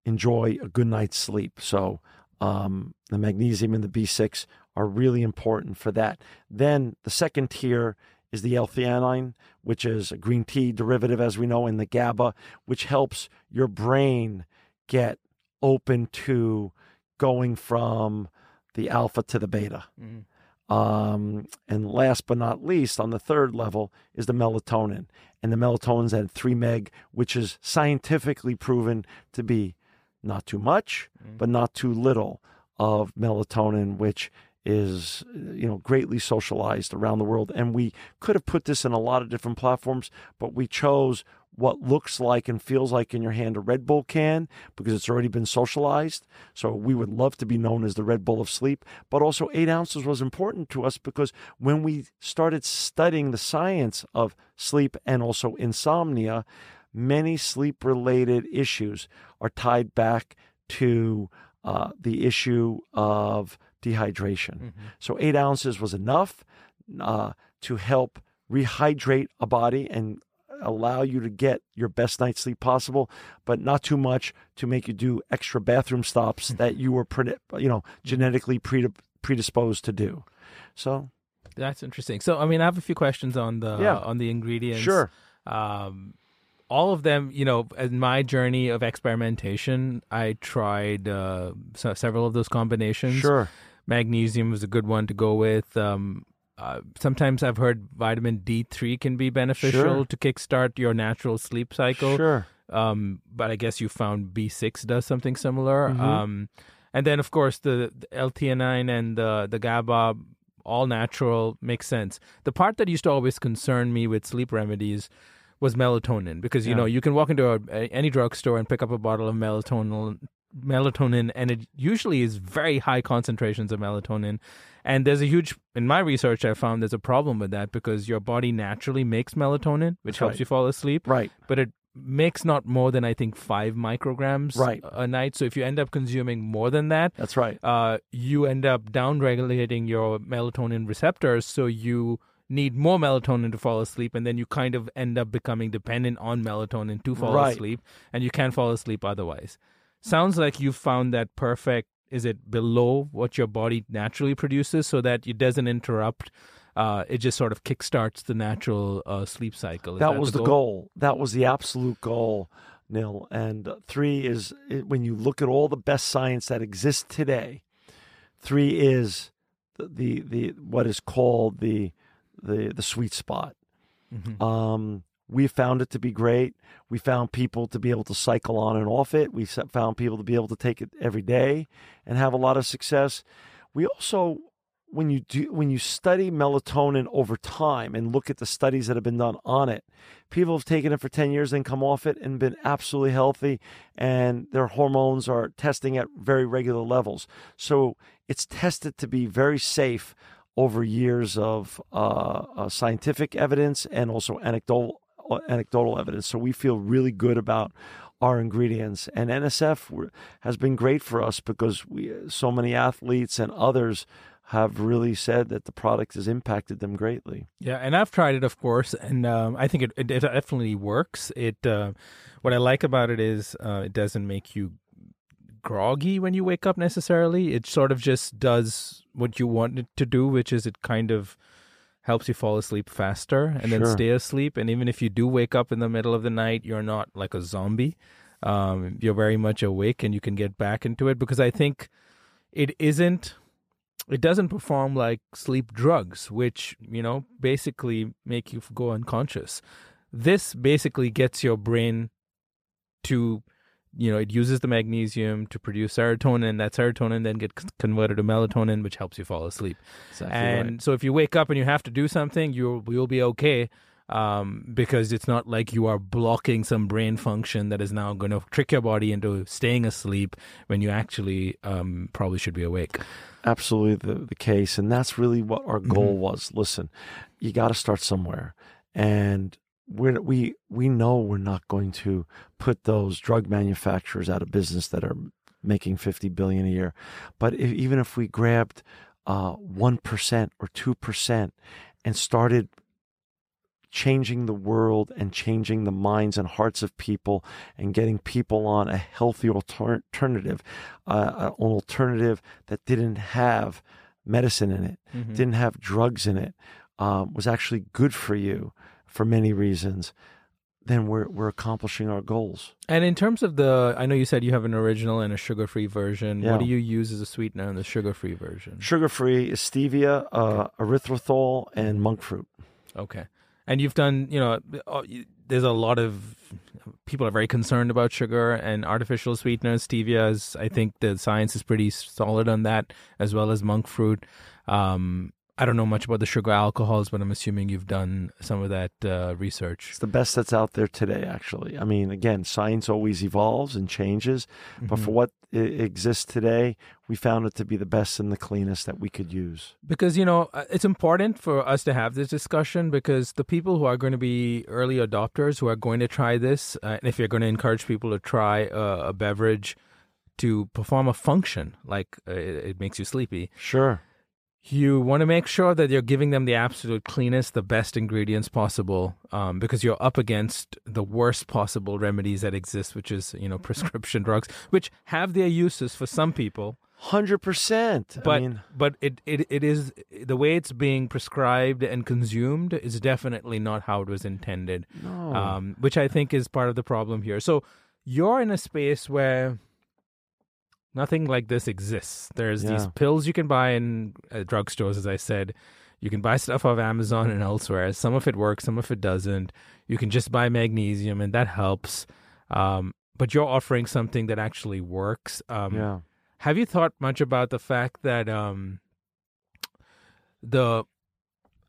enjoy a good night's sleep. So um, the magnesium and the B6 are really important for that. Then the second tier is the L-theanine, which is a green tea derivative, as we know, in the GABA, which helps your brain get open to going from the alpha to the beta. Mm-hmm. Um, and last but not least, on the third level, is the melatonin. And the melatonin's at 3 meg, which is scientifically proven to be not too much, mm-hmm. but not too little of melatonin, which is you know greatly socialized around the world and we could have put this in a lot of different platforms but we chose what looks like and feels like in your hand a Red Bull can because it's already been socialized. So we would love to be known as the Red Bull of sleep. But also, eight ounces was important to us because when we started studying the science of sleep and also insomnia, many sleep related issues are tied back to uh, the issue of dehydration. Mm-hmm. So, eight ounces was enough uh, to help rehydrate a body and allow you to get your best night's sleep possible, but not too much to make you do extra bathroom stops that you were, pre- you know, genetically predisposed to do. So that's interesting. So, I mean, I have a few questions on the yeah. on the ingredients. Sure. Um, all of them, you know, in my journey of experimentation, I tried uh, several of those combinations. Sure. Magnesium was a good one to go with. Um, uh, sometimes I've heard vitamin D3 can be beneficial sure. to kickstart your natural sleep cycle. Sure. Um, but I guess you found B6 does something similar. Mm-hmm. Um, and then, of course, the, the L-theanine and the, the GABA, all natural, makes sense. The part that used to always concern me with sleep remedies was melatonin because you yeah. know you can walk into a, a, any drugstore and pick up a bottle of melatonin melatonin and it usually is very high concentrations of melatonin and there's a huge in my research i found there's a problem with that because your body naturally makes melatonin which That's helps right. you fall asleep right but it makes not more than i think five micrograms right. a night so if you end up consuming more than that that's right uh, you end up downregulating your melatonin receptors so you need more melatonin to fall asleep, and then you kind of end up becoming dependent on melatonin to fall Right. asleep, and you can't fall asleep otherwise. Sounds like you found that perfect. Is it below what your body naturally produces, so that it doesn't interrupt? Uh, it just sort of kickstarts the natural uh, sleep cycle. Is that was the goal. That was the absolute goal, Neil. And three is it, when you look at all the best science that exists today. Three is the the, the what is called the the the sweet spot. Mhm. Um, we found it to be great. We found people to be able to cycle on and off it. We found people to be able to take it every day and have a lot of success. We also, when you do, when you study melatonin over time and look at the studies that have been done on it, people have taken it for ten years and come off it and been absolutely healthy, and their hormones are testing at very regular levels. So it's tested to be very safe over years of uh, uh, scientific evidence and also anecdotal uh, anecdotal evidence. So we feel really good about our ingredients, and NSF has been great for us because we so many athletes and others have really said that the product has impacted them greatly. Yeah, and I've tried it, of course, and um, I think it, it, it definitely works. It uh, what I like about it is uh, it doesn't make you groggy when you wake up necessarily. It sort of just does what you want it to do, which is it kind of helps you fall asleep faster and then stay asleep. And even if you do wake up in the middle of the night, you're not like a zombie. Um, you're very much awake and you can get back into it because I think it isn't it doesn't perform like sleep drugs which you know basically make you go unconscious this basically gets your brain to you know it uses the magnesium to produce serotonin. That serotonin then gets converted to melatonin which helps you fall asleep. Exactly and right. so if you wake up and you have to do something you'll you'll be okay um, because it's not like you are blocking some brain function that is now going to trick your body into staying asleep when you actually um, probably should be awake. absolutely the, the case and that's really what our goal was. Listen you got to start somewhere. And we're, we we know we're not going to put those drug manufacturers out of business that are making 50 billion a year. But if, even if we grabbed uh, 1% or 2% and started changing the world and changing the minds and hearts of people and getting people on a healthy alter- alternative, uh, an alternative that didn't have medicine in it, didn't have drugs in it, um, was actually good for you for many reasons, then we're, we're accomplishing our goals. And in terms of the, I know you said you have an original and a sugar-free version. Yeah. What do you use as a sweetener in the sugar-free version? Sugar free is stevia, uh, erythritol, and monk fruit. Okay. And you've done, you know, uh, there's a lot of people are very concerned about sugar and artificial sweeteners. Stevia is, I think the science is pretty solid on that, as well as monk fruit. Um, I don't know much about the sugar alcohols, but I'm assuming you've done some of that uh, research. It's the best that's out there today, actually. I mean, again, science always evolves and changes, but Mm-hmm. for what exists today, we found it to be the best and the cleanest that we could use. because you know uh, it's important for us to have this discussion because the people who are going to be early adopters who are going to try this uh, and if you're going to encourage people to try a, a beverage to perform a function like uh, it makes you sleepy Sure. You want to make sure that you're giving them the absolute cleanest the best ingredients possible um, because you're up against the worst possible remedies that exist which is you know prescription drugs which have their uses for some people Hundred percent. but I mean, but it, it it is the way it's being prescribed and consumed is definitely not how it was intended no. um, which i think is part of the problem here so you're in a space where nothing like this exists. There's these pills you can buy in uh, drugstores as i said. You can buy stuff off amazon and elsewhere. Some of it works some of it doesn't. You can just buy magnesium and that helps. Um, but you're offering something that actually works. Um, yeah. have you thought much about the fact that um the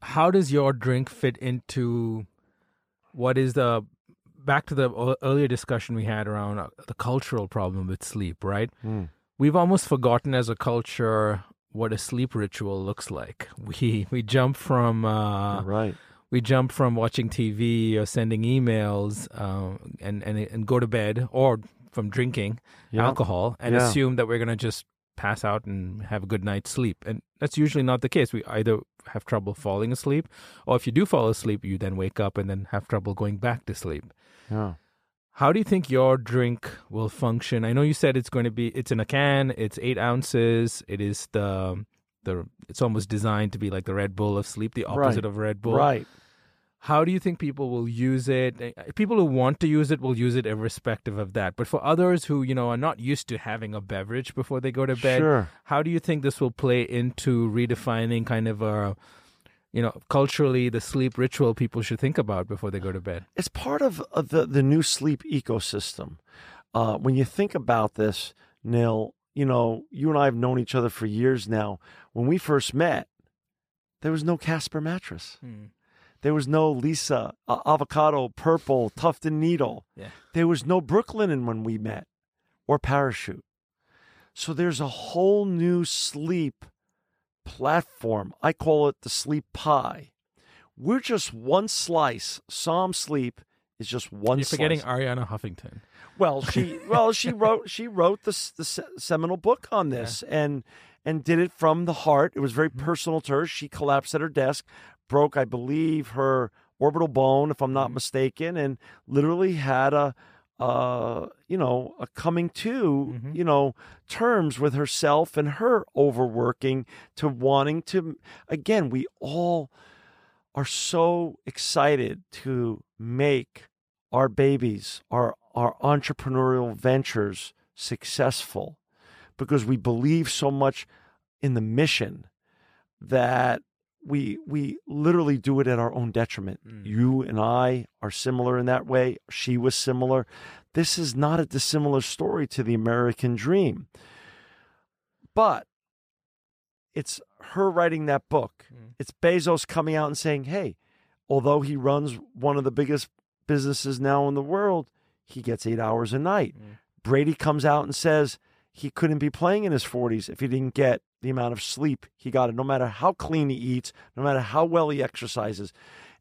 how does your drink fit into what is the back to the earlier discussion we had around uh, the cultural problem with sleep, right? Mm. We've almost forgotten as a culture what a sleep ritual looks like. We we jump from uh, right. we jump from watching TV or sending emails uh, and, and and go to bed or from drinking Yeah. alcohol and Yeah. assume that we're going to just pass out and have a good night's sleep. And that's usually not the case. We either have trouble falling asleep, or if you do fall asleep, you then wake up and then have trouble going back to sleep. Yeah. How do you think your drink will function? I know you said it's going to be it's in a can, it's eight ounces, it is the the it's almost designed to be like the Red Bull of sleep, the opposite Right. of Red Bull. Right. How do you think people will use it? Eh, People who want to use it will use it irrespective of that. But for others who, you know, are not used to having a beverage before they go to bed, Sure. how do you think this will play into redefining kind of a you know, culturally the sleep ritual people should think about before they go to bed? it's part of, of the, the new sleep ecosystem. Uh, when you think about this, Neil, you know, you and I have known each other for years now. When we first met, there was no Casper mattress. There was no Leesa uh, avocado purple tufted needle. Yeah. There was no Brooklinen when we met or parachute. So there's a whole new sleep platform. I call it the sleep pie. We're just one slice. Somn sleep is just one You're slice. forgetting Arianna Huffington. Well, she well she wrote she wrote the the seminal book on this and and did it from the heart. It was very mm-hmm. personal to her. She collapsed at her desk, broke I believe her orbital bone if I'm not mm-hmm. mistaken and literally had a uh you know a coming to you know terms with herself and her overworking to wanting to again we all are so excited to make our babies, our our entrepreneurial ventures successful because we believe so much in the mission that we we literally do it at our own detriment. Mm. You and I are similar in that way. She was similar. This is not a dissimilar story to the American dream. But it's her writing that book. Mm. It's Bezos coming out and saying, "Hey, although he runs one of the biggest businesses now in the world, he gets 8 hours a night." Mm. Brady comes out and says he couldn't be playing in his 40s if he didn't get the amount of sleep he got it no matter how clean he eats, no matter how well he exercises.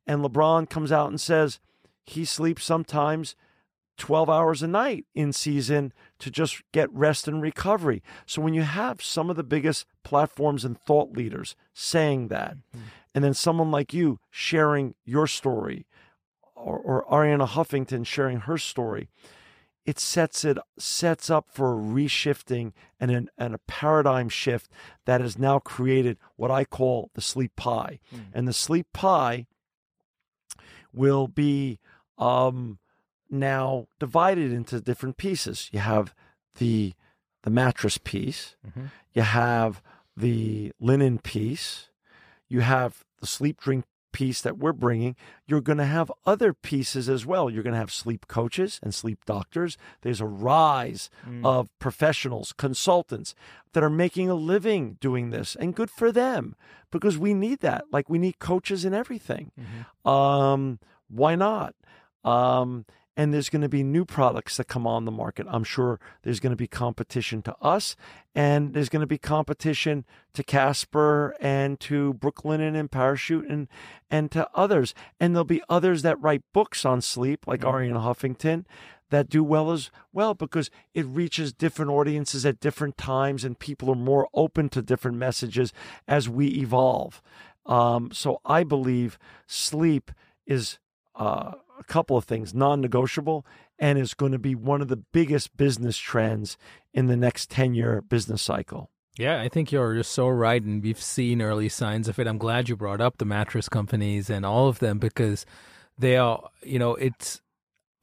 And LeBron comes out and says he sleeps sometimes 12 hours a night in season to just get rest and recovery. So when you have some of the biggest platforms and thought leaders saying that, mm-hmm. and then someone like you sharing your story, or, or Arianna Huffington sharing her story, it sets it sets up for a reshifting and, an, and a paradigm shift that has now created what I call the sleep pie. And the sleep pie will be um, now divided into different pieces. You have the the mattress piece, you have the linen piece, you have the sleep drink piece that we're bringing. You're going to have other pieces as well. You're going to have sleep coaches and sleep doctors. There's a rise of professionals, consultants that are making a living doing this, and good for them because we need that. Like we need coaches in everything. Um, why not? Um, and there's going to be new products that come on the market. I'm sure there's going to be competition to us, and there's going to be competition to Casper and to Brooklinen and Parachute and and to others. And there'll be others that write books on sleep, like Arianna Huffington, that do well as well because it reaches different audiences at different times, and people are more open to different messages as we evolve. Um, so I believe sleep is uh, couple of things non negotiable and is going to be one of the biggest business trends in the next 10 year business cycle. Yeah, I think you're you're so right, and we've seen early signs of it. I'm glad you brought up the mattress companies and all of them because they are, you know, it's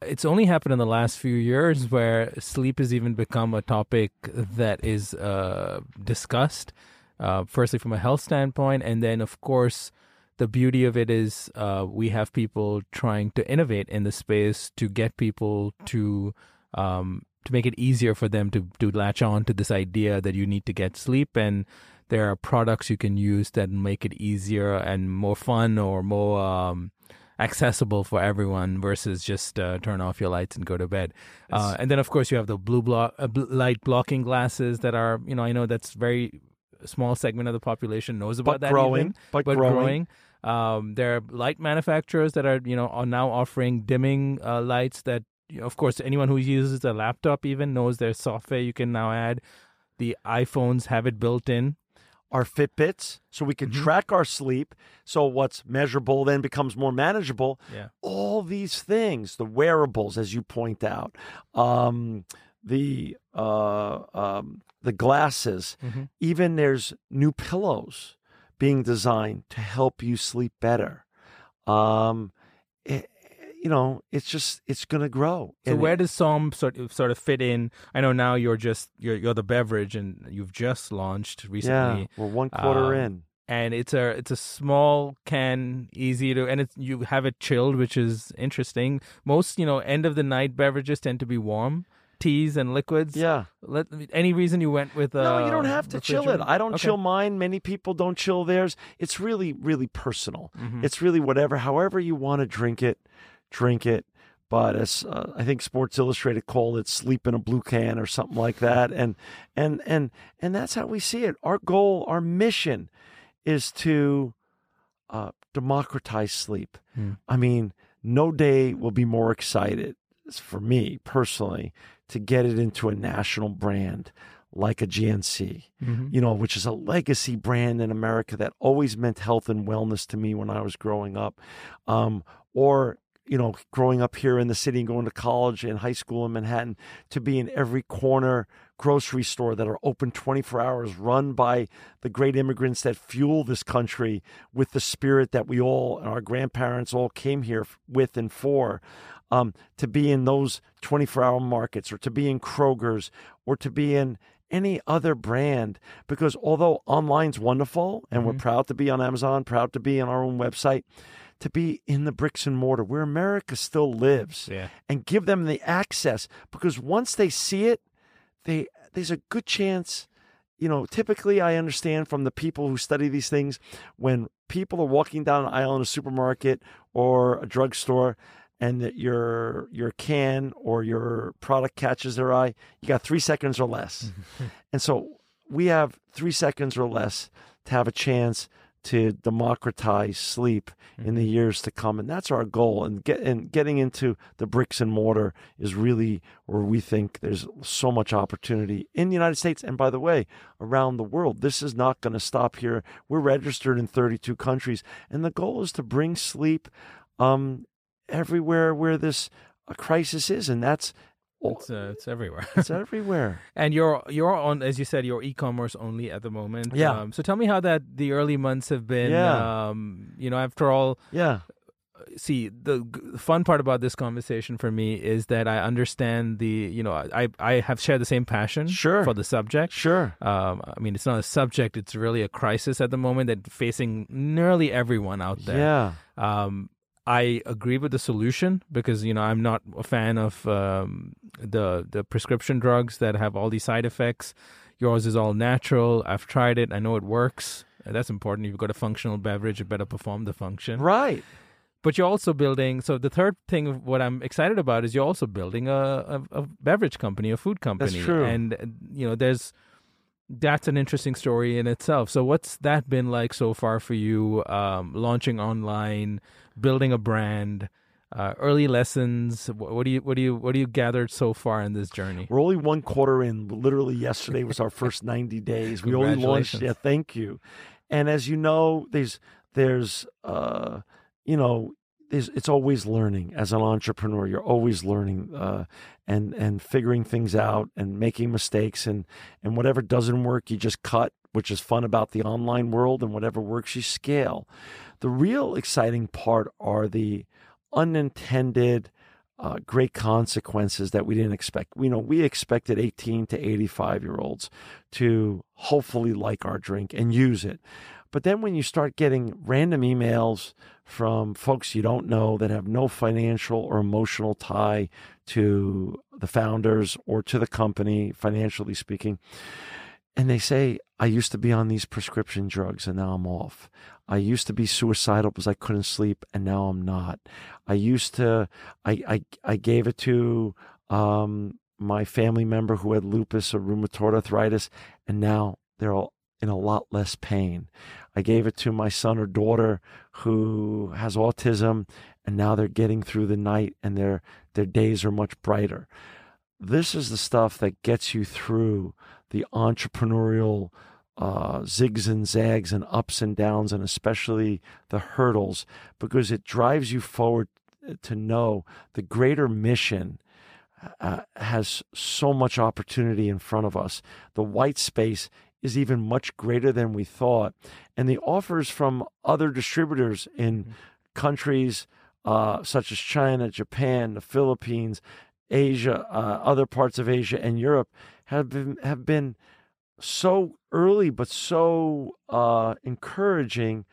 it's only happened in the last few years where sleep has even become a topic that is uh, discussed. Uh, firstly, from a health standpoint, and then of course, the beauty of it is uh, we have people trying to innovate in the space to get people to um, to make it easier for them to to latch on to this idea that you need to get sleep and there are products you can use that make it easier and more fun or more um, accessible for everyone versus just uh, turn off your lights and go to bed. Uh, and then of course you have the blue block uh, bl- light blocking glasses that are you know I know that's very small segment of the population knows about But that growing, even, but but growing. growing. Um, there are light manufacturers that are you know are now offering dimming uh, lights that you know, of course anyone who uses a laptop even knows there's software you can now add. The iPhones have it built in. our Fitbits so we can Mhm. track our sleep. So what's measurable then becomes more manageable. Yeah. All these things, the wearables, as you point out, um, the uh, um, the glasses, Mhm. even there's new pillows being designed to help you sleep better. Um, it, you know, it's just it's to grow. So And where it- does Somn sort of sort of fit in? I know now you're just you're you're the beverage and you've just launched recently. yeah, we're one quarter um, in. and it's a it's a small can, easy to, and it's you have it chilled, which is interesting. Most you know end of the night beverages tend to be warm, teas and liquids. Yeah. Let, any reason you went with? Uh, No, you don't have to chill it. I don't Okay. chill mine. Many people don't chill theirs. It's really, really personal. Mhm. It's really whatever, however you want to drink it, drink it. But as uh, I think Sports Illustrated called it, sleep in a blue can or something like that. And and and and that's how we see it. Our goal, our mission, is to uh, democratize sleep. Hmm. I mean, no day will be more excited for me personally to get it into a national brand like a GNC, Mhm. you know, which is a legacy brand in America that always meant health and wellness to me when I was growing up. Um, or, you know, growing up here in the city and going to college and high school in Manhattan to be in every corner grocery store that are open 24 hours, run by the great immigrants that fuel this country with the spirit that we all and our grandparents all came here with and for. Um, to be in those 24 hour markets or to be in Kroger's or to be in any other brand because although online's wonderful and we're Mhm. proud to be on Amazon, proud to be on our own website, to be in the bricks and mortar where America still lives Yeah. and give them the access because once they see it, they there's a good chance. You know, typically I understand from the people who study these things when people are walking down an aisle in a supermarket or a drugstore and that your your can or your product catches their eye, you got three seconds or less. and so we have three seconds or less to have a chance to democratize sleep in the years to come, and that's our goal. And get and getting into the bricks and mortar is really where we think there's so much opportunity in the United States, and by the way, around the world. This is not going to stop here. We're registered in 32 countries, and the goal is to bring sleep um, everywhere where this uh, crisis is, and that's It's uh, it's everywhere. it's everywhere. And you're you're on, as you said, you're e-commerce only at the moment. Yeah. Um, so tell me how that the early months have been. Yeah. Um, you know, after all, Yeah, see the g- fun part about this conversation for me is that I understand the you know I I have shared the same passion Sure. for the subject. sure. Um, I mean, it's not a subject; it's really a crisis at the moment that facing nearly everyone out there. Yeah, Um, I agree with the solution because you know I'm not a fan of um, the the prescription drugs that have all these side effects. Yours is all natural. I've tried it. I know it works. That's important. You've got a functional beverage, it better perform the function. right. But you're also building. So the third thing, of what I'm excited about, is you're also building a, a, a beverage company, a food company. That's true. And uh, you know, there's that's an interesting story in itself. So what's that been like so far for you? Um, launching online, building a brand, uh, early lessons. What, what do you what do you what do you gathered so far in this journey? We're only one quarter in. Literally, yesterday was our first 90 days. We only launched. Yeah, thank you. And as you know, there's there's uh, you know, there's it's always learning as an entrepreneur. You're always learning uh, and and figuring things out and making mistakes and and whatever doesn't work, you just cut. Which is fun about the online world, and whatever works, you scale. The real exciting part are the unintended uh, great consequences that we didn't expect. You know, we expected 18 to 85 year olds to hopefully like our drink and use it. But then when you start getting random emails from folks you don't know that have no financial or emotional tie to the founders or to the company, financially speaking, and they say, I used to be on these prescription drugs and now I'm off. I used to be suicidal because I couldn't sleep and now I'm not. I used to, I, I, I gave it to um, my family member who had lupus or rheumatoid arthritis and now they're all in a lot less pain. I gave it to my son or daughter who has autism and now they're getting through the night and their, their days are much brighter. This is the stuff that gets you through the entrepreneurial uh, zigs and zags and ups and downs, and especially the hurdles, because it drives you forward to know the greater mission uh, has so much opportunity in front of us. The white space is even much greater than we thought. And the offers from other distributors in mm-hmm. countries uh, such as China, Japan, the Philippines, Asia, uh, other parts of Asia, and Europe have been have been so early but so uh, encouraging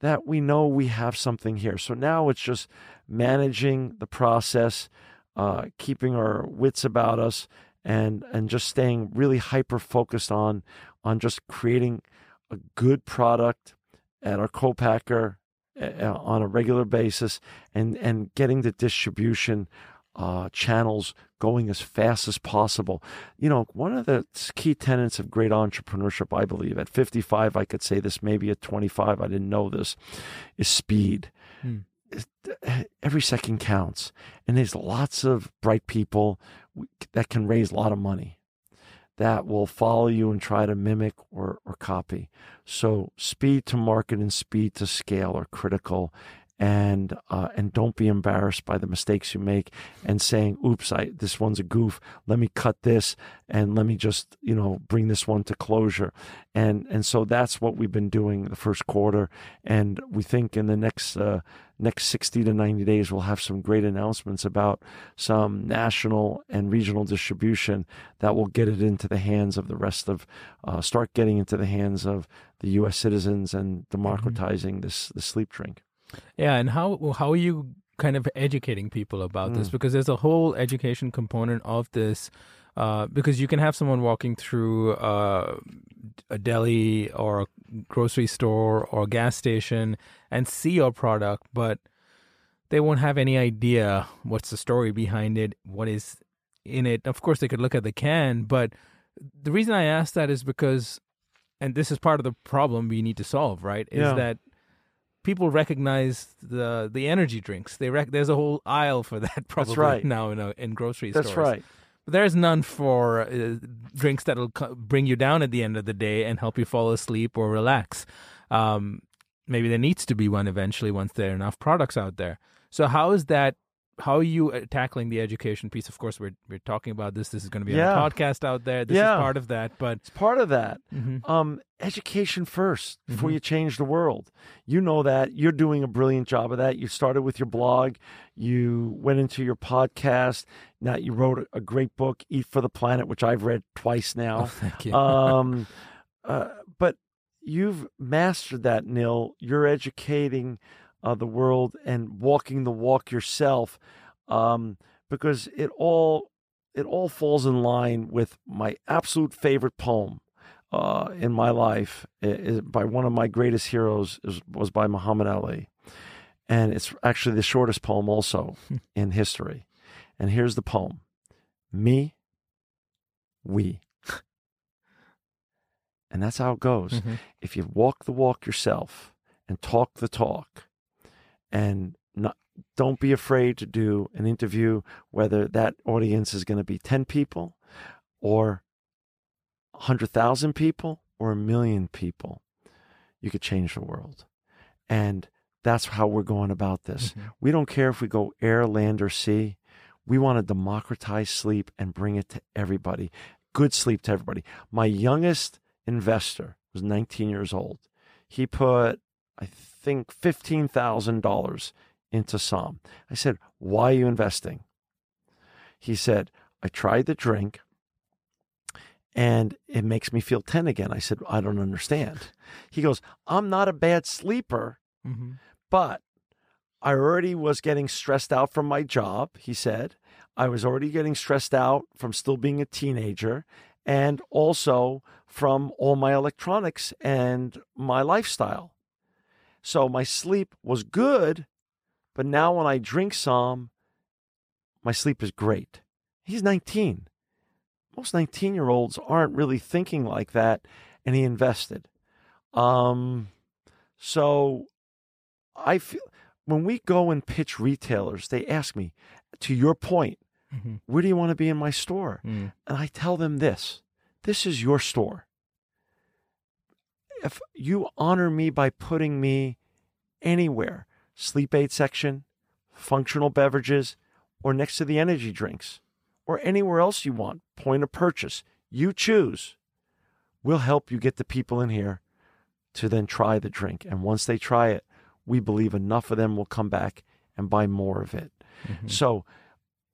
that we know we have something here. So now it's just managing the process, uh, keeping our wits about us, and and just staying really hyper focused on on just creating a good product at our co-packer on a regular basis and and getting the distribution uh, channels going as fast as possible. You know, one of the key tenets of great entrepreneurship, I believe, at 55, I could say this, maybe at 25, I didn't know this, is speed. Hmm. Every second counts. And there's lots of bright people that can raise a lot of money that will follow you and try to mimic or, or copy. So, speed to market and speed to scale are critical and uh, and don't be embarrassed by the mistakes you make and saying oops I this one's a goof let me cut this and let me just you know bring this one to closure and and so that's what we've been doing the first quarter and we think in the next uh, next 60 to 90 days we'll have some great announcements about some national and regional distribution that will get it into the hands of the rest of uh, start getting into the hands of the US citizens and mm-hmm. democratizing mm-hmm. this the sleep drink yeah, and how how are you kind of educating people about mm. this? Because there's a whole education component of this. Uh, because you can have someone walking through uh, a deli or a grocery store or a gas station and see your product, but they won't have any idea what's the story behind it, what is in it. Of course, they could look at the can, but the reason I ask that is because, and this is part of the problem we need to solve, right? Is yeah. that people recognize the the energy drinks. They rec- there's a whole aisle for that probably right. now in a, in grocery That's stores. That's right. But there's none for uh, drinks that'll co- bring you down at the end of the day and help you fall asleep or relax. Um, maybe there needs to be one eventually once there are enough products out there. So how is that how are you uh, tackling the education piece? Of course, we're we're talking about this. This is going to be yeah. a podcast out there. This yeah. is part of that, but it's part of that. Mm-hmm. Um, education first before mm-hmm. you change the world. You know that you're doing a brilliant job of that. You started with your blog. You went into your podcast. Now you wrote a great book, Eat for the Planet, which I've read twice now. Oh, thank you. um, uh, but you've mastered that, Nil. You're educating uh, the world and walking the walk yourself, um, because it all it all falls in line with my absolute favorite poem uh, in my life it, it, by one of my greatest heroes is, was by Muhammad Ali, and it's actually the shortest poem also in history. And here's the poem: Me, we. And that's how it goes. Mm-hmm. If you walk the walk yourself and talk the talk, and not, don't be afraid to do an interview, whether that audience is going to be 10 people or 100,000 people or a million people. You could change the world. And that's how we're going about this. Mm-hmm. We don't care if we go air, land, or sea. We want to democratize sleep and bring it to everybody. Good sleep to everybody. My youngest investor was 19 years old. He put, I think, $15,000 into Somn. I said, Why are you investing? He said, I tried the drink and it makes me feel 10 again. I said, I don't understand. He goes, I'm not a bad sleeper, mm-hmm. but I already was getting stressed out from my job, he said. I was already getting stressed out from still being a teenager and also from all my electronics and my lifestyle. So my sleep was good, but now when I drink some, my sleep is great. He's 19. Most 19 year olds aren't really thinking like that, and he invested. Um, so I feel when we go and pitch retailers, they ask me, to your point, mm-hmm. where do you want to be in my store? Mm. And I tell them this this is your store. If you honor me by putting me anywhere, sleep aid section, functional beverages, or next to the energy drinks, or anywhere else you want, point of purchase, you choose. We'll help you get the people in here to then try the drink. And once they try it, we believe enough of them will come back and buy more of it. Mm-hmm. So,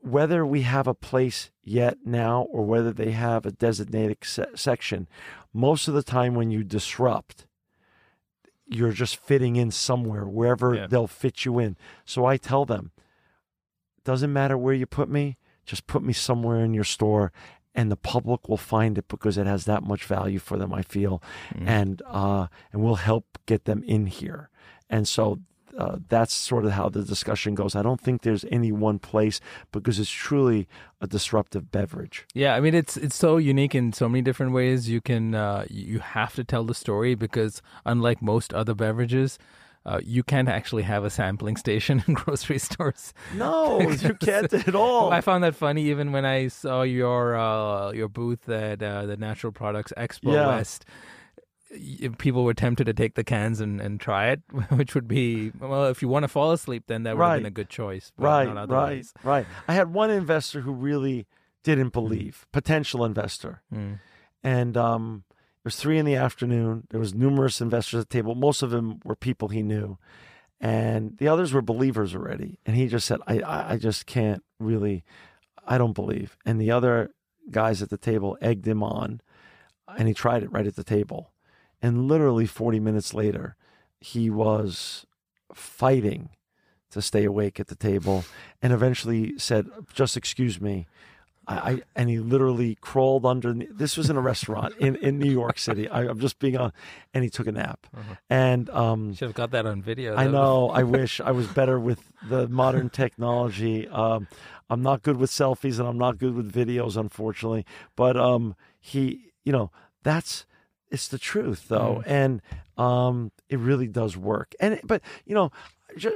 whether we have a place yet now or whether they have a designated se- section, most of the time when you disrupt, you're just fitting in somewhere, wherever yeah. they'll fit you in. So I tell them, doesn't matter where you put me, just put me somewhere in your store and the public will find it because it has that much value for them, I feel. Mm-hmm. And uh, and we'll help get them in here. And so uh, that's sort of how the discussion goes. I don't think there's any one place because it's truly a disruptive beverage. Yeah, I mean it's it's so unique in so many different ways. You can uh, you have to tell the story because unlike most other beverages. Uh, you can't actually have a sampling station in grocery stores. No, you can't at all. I found that funny even when I saw your uh, your booth at uh, the Natural Products Expo yeah. West people were tempted to take the cans and, and try it, which would be well, if you want to fall asleep, then that would right. have been a good choice. right, right, right. I had one investor who really didn't hmm. believe, mm. potential investor, mm. and um, it was three in the afternoon. There was numerous investors at the table. Most of them were people he knew, and the others were believers already. And he just said, "I, I just can't really, I don't believe." And the other guys at the table egged him on, and he tried it right at the table and literally 40 minutes later, he was fighting to stay awake at the table and eventually said, Just excuse me. I, I, and he literally crawled under. This was in a restaurant in, in New York City. I, am just being on, and he took a nap. Uh-huh. And um, should have got that on video. I know. I wish I was better with the modern technology. Um, I'm not good with selfies, and I'm not good with videos, unfortunately. But um, he, you know, that's it's the truth, though, mm. and um, it really does work. And but you know,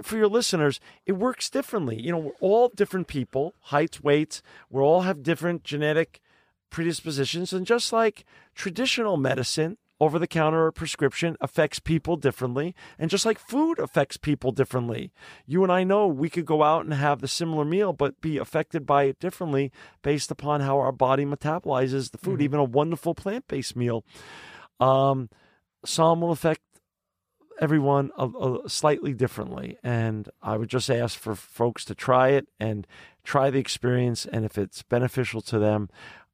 for your listeners, it works differently. You know, we're all different people, heights, weights. We all have different genetic predispositions, and just like traditional medicine, over the counter prescription affects people differently. And just like food affects people differently, you and I know we could go out and have the similar meal, but be affected by it differently based upon how our body metabolizes the food, mm-hmm. even a wonderful plant based meal. Um, Somn will affect everyone a, a slightly differently, and I would just ask for folks to try it and try the experience, and if it's beneficial to them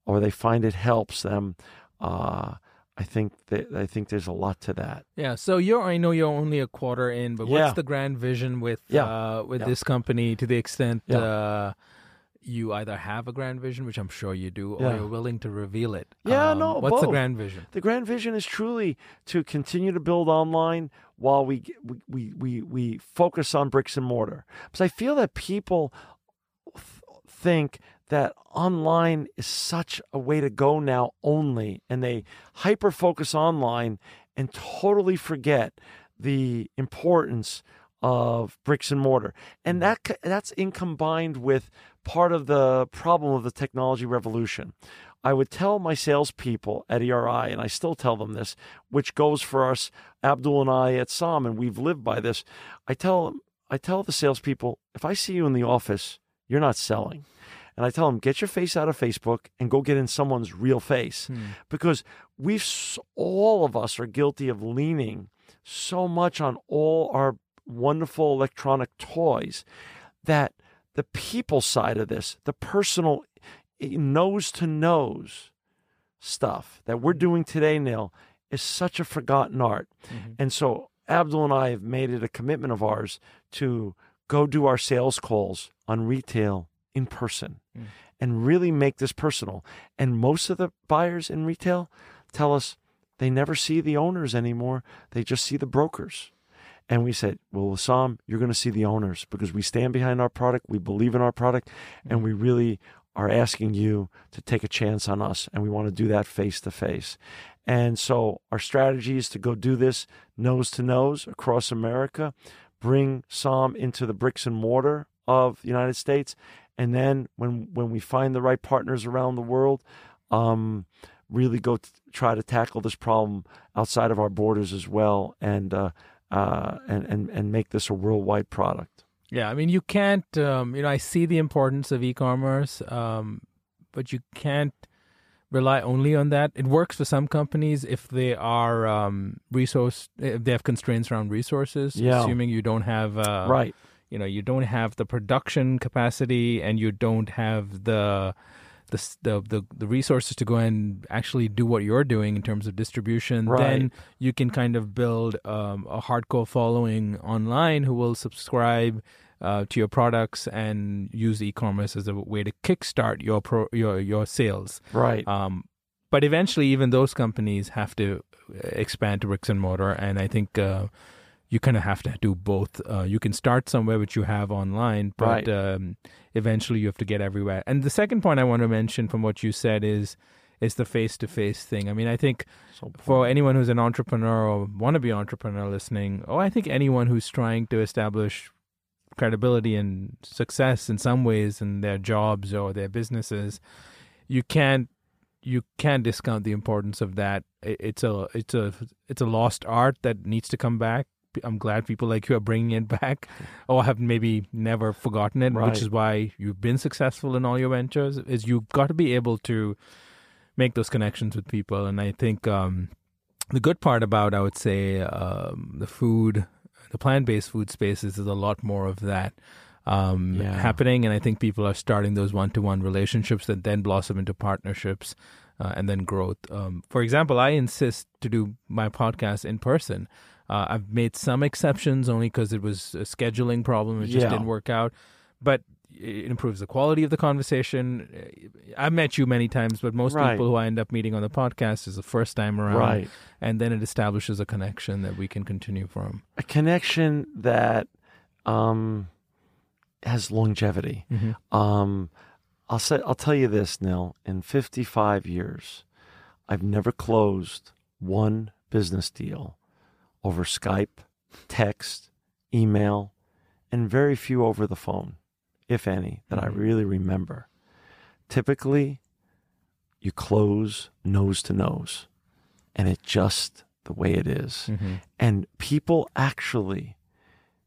or they find it helps them. Uh, I think that I think there's a lot to that. Yeah. So you're I know you're only a quarter in, but yeah. what's the grand vision with yeah. uh, with yeah. this company to the extent uh, you either have a grand vision, which I'm sure you do, yeah. or you're willing to reveal it. Yeah, um, no. What's both. the grand vision? The grand vision is truly to continue to build online while we we we we focus on bricks and mortar. Because I feel that people th- think that online is such a way to go now only, and they hyper focus online and totally forget the importance of bricks and mortar. And mm-hmm. that that's in combined with part of the problem of the technology revolution. I would tell my salespeople at ERI, and I still tell them this, which goes for us, Abdul and I at Somn, and we've lived by this. I tell them, I tell the salespeople, if I see you in the office, you're not selling. And I tell them, get your face out of Facebook and go get in someone's real face. Hmm. Because we've, all of us are guilty of leaning so much on all our wonderful electronic toys that the people side of this, the personal nose to nose stuff that we're doing today, Neil, is such a forgotten art. Mm-hmm. And so Abdul and I have made it a commitment of ours to go do our sales calls on retail in person mm. and really make this personal. And most of the buyers in retail tell us they never see the owners anymore, they just see the brokers. And we said, well, Sam, you're going to see the owners because we stand behind our product, we believe in our product, and we really are asking you to take a chance on us. And we want to do that face to face. And so our strategy is to go do this nose to nose across America, bring Somn into the bricks and mortar of the United States. And then when, when we find the right partners around the world, um, really go t- try to tackle this problem outside of our borders as well, and uh, uh, and and and make this a worldwide product. Yeah, I mean, you can't. Um, you know, I see the importance of e-commerce, um, but you can't rely only on that. It works for some companies if they are um, resource. If they have constraints around resources. Yeah. Assuming you don't have uh, right. You know, you don't have the production capacity, and you don't have the the, the the the resources to go and actually do what you're doing in terms of distribution, Right. then you can kind of build um, a hardcore following online who will subscribe uh, to your products and use e-commerce as a way to kickstart your pro, your your sales. Right. Um, but eventually, even those companies have to expand to bricks and mortar, and I think uh, you kind of have to do both. Uh, you can start somewhere which you have online, but Right. um, eventually you have to get everywhere. And the second point I want to mention from what you said is is the face to face thing. I mean, I think So for anyone who's an entrepreneur or want to be entrepreneur listening, or I think anyone who's trying to establish credibility and success in some ways in their jobs or their businesses, you can't you can't discount the importance of that. It's a it's a it's a lost art that needs to come back. I'm glad people like you are bringing it back, or have maybe never forgotten it, Right. which is why you've been successful in all your ventures. Is you've got to be able to make those connections with people, and I think um, the good part about I would say um, the food, the plant-based food spaces is a lot more of that um, Yeah. happening, and I think people are starting those one-to-one relationships that then blossom into partnerships uh, and then growth. Um, for example, I insist to do my podcast in person. Uh, I've made some exceptions only because it was a scheduling problem; it just Yeah. didn't work out. But it improves the quality of the conversation. I've met you many times, but most Right. people who I end up meeting on the podcast is the first time around Right. and then it establishes a connection that we can continue from. A connection that um, has longevity. Um, I'll say I'll tell you this, Nil. In 55 years, I've never closed one business deal over Skype, text, email, and very few over the phone, if any, that I Mhm. really remember. Typically, you close nose to nose, and it just the way it is. And people actually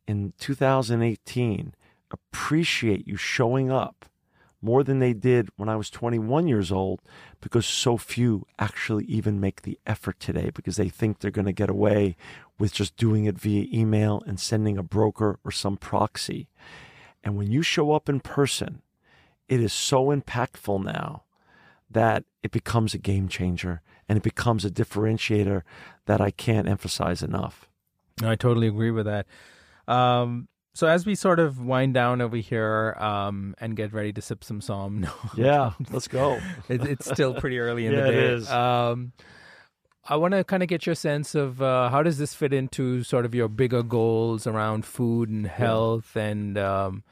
in 2018 appreciate you showing up more than they did when I was 21 years old because so few actually even make the effort today because they think they're going to get away with just doing it via email and sending a broker or some proxy. And when you show up in person, it is so impactful now that it becomes a game changer and it becomes a differentiator that I can't emphasize enough. I totally agree with that. Um, so as we sort of wind down over here um, and get ready to sip some Somn, no, Yeah, let's go. it, it's still pretty early in Yeah, the day. is. Um, I want to kind of get your sense of uh, how does this fit into sort of your bigger goals around food and health, and um,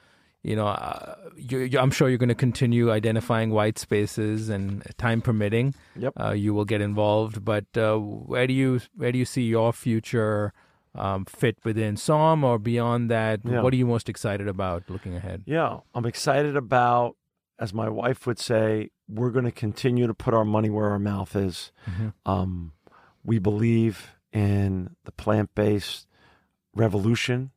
you know, uh, you, you, I'm sure you're going to continue identifying white spaces, and time permitting, Yep. uh, you will get involved. But uh, where do you where do you see your future um, fit within Somn or beyond that? Yeah. What are you most excited about looking ahead? Yeah, I'm excited about, as my wife would say, we're going to continue to put our money where our mouth is. Um, we believe in the plant based revolution.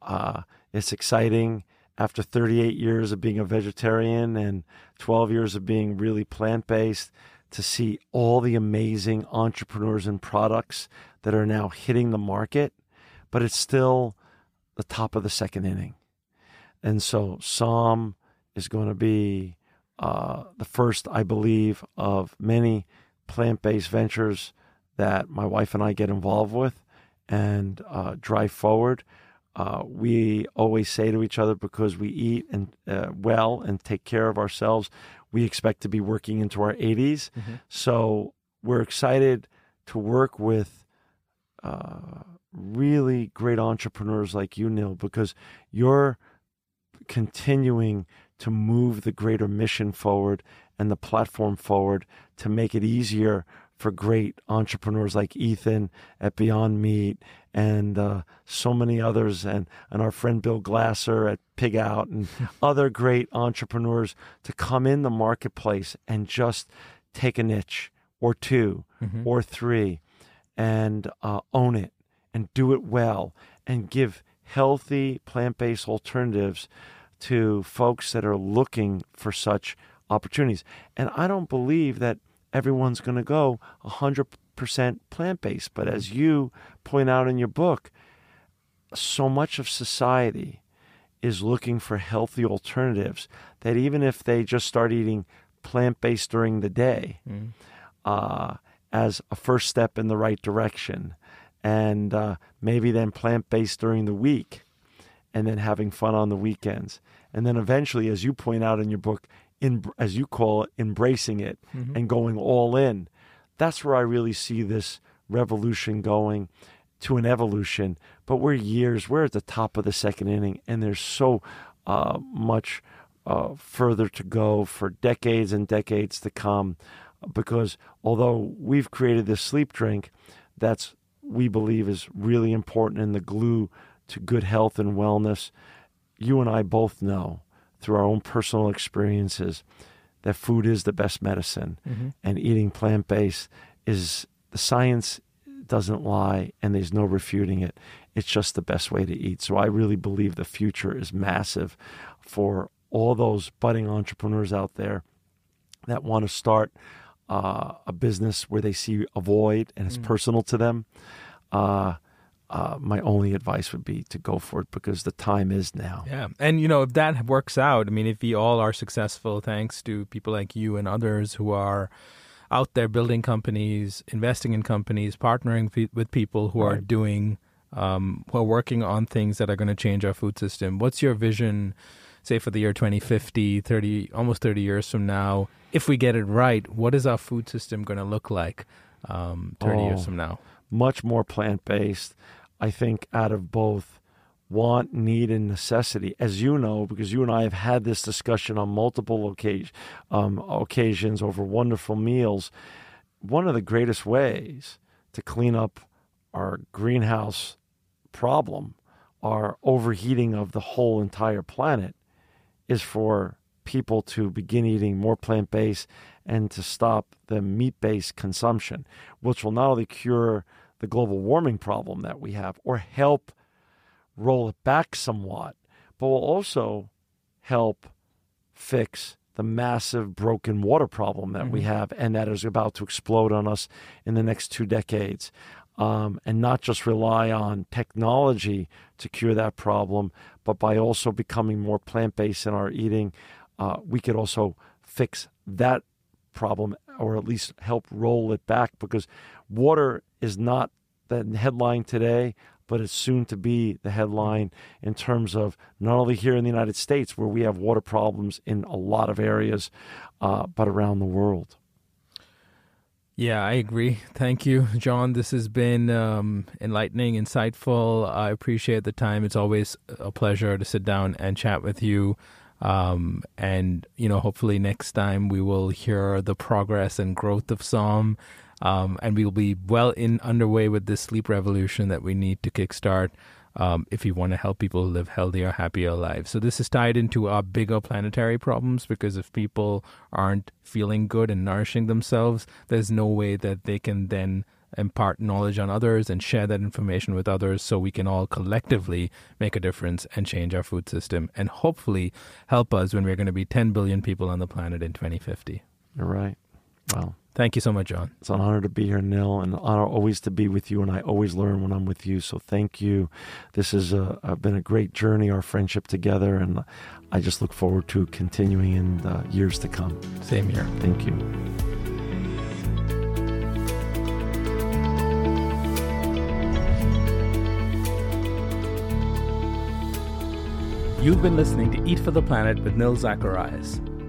Uh, it's exciting after 38 years of being a vegetarian and 12 years of being really plant based to see all the amazing entrepreneurs and products that are now hitting the market, but it's still the top of the second inning. And so Somn is going to be uh, the first, I believe, of many plant based ventures that my wife and I get involved with and uh, drive forward. Uh, we always say to each other because we eat and uh, well and take care of ourselves, we expect to be working into our 80s. So we're excited to work with uh, really great entrepreneurs like you, Neil, because you're continuing to move the greater mission forward and the platform forward to make it easier for great entrepreneurs like Ethan at Beyond Meat and uh, so many others, and, and our friend Bill Glasser at Pig Out, and other great entrepreneurs to come in the marketplace and just take a niche or 2 or three and uh, own it and do it well and give healthy plant based alternatives to folks that are looking for such opportunities. And I don't believe that everyone's going to go 100% plant based. But as you point out in your book, so much of society is looking for healthy alternatives that even if they just start eating plant based during the day mm. uh, as a first step in the right direction, and uh, maybe then plant based during the week, and then having fun on the weekends. And then eventually, as you point out in your book, in, as you call it, embracing it mm-hmm. and going all in. That's where I really see this revolution going to an evolution. But we're years, we're at the top of the second inning, and there's so uh, much uh, further to go for decades and decades to come. Because although we've created this sleep drink, that's we believe is really important in the glue to good health and wellness. You and I both know through our own personal experiences that food is the best medicine mm-hmm. and eating plant based is the science doesn't lie and there's no refuting it. It's just the best way to eat. So I really believe the future is massive for all those budding entrepreneurs out there that want to start uh, a business where they see a void and it's mm. personal to them. Uh, uh, my only advice would be to go for it because the time is now. Yeah. And, you know, if that works out, I mean, if we all are successful thanks to people like you and others who are out there building companies, investing in companies, partnering with people who right. are doing, um, who are working on things that are going to change our food system, what's your vision, say, for the year 2050, 30, almost 30 years from now? If we get it right, what is our food system going to look like um, 30 oh, years from now? Much more plant based I think, out of both want, need, and necessity. As you know, because you and I have had this discussion on multiple occasion, um, occasions over wonderful meals, one of the greatest ways to clean up our greenhouse problem, our overheating of the whole entire planet, is for people to begin eating more plant based and to stop the meat based consumption, which will not only cure the global warming problem that we have or help roll it back somewhat, but will also help fix the massive broken water problem that mm-hmm. we have and that is about to explode on us in the next two decades. Um, and not just rely on technology to cure that problem, but by also becoming more plant based in our eating, uh, we could also fix that problem or at least help roll it back because water is not the headline today, but it's soon to be the headline in terms of not only here in the United States, where we have water problems in a lot of areas, uh, but around the world. Yeah, I agree. Thank you, John. This has been um, enlightening, insightful. I appreciate the time. It's always a pleasure to sit down and chat with you. Um, and, you know, hopefully next time we will hear the progress and growth of Somn um, and we'll be well in underway with this sleep revolution that we need to kickstart um, if we want to help people live healthier, happier lives. So this is tied into our bigger planetary problems because if people aren't feeling good and nourishing themselves, there's no way that they can then impart knowledge on others and share that information with others so we can all collectively make a difference and change our food system and hopefully help us when we're going to be 10 billion people on the planet in 2050. You're right. Well, Thank you so much, John. It's an honor to be here, Nil, and an honor always to be with you. And I always learn when I'm with you. So thank you. This has been a great journey, our friendship together, and I just look forward to continuing in the years to come. Same here. Thank you. You've been listening to Eat for the Planet with Nil Zacharias.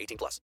18 plus.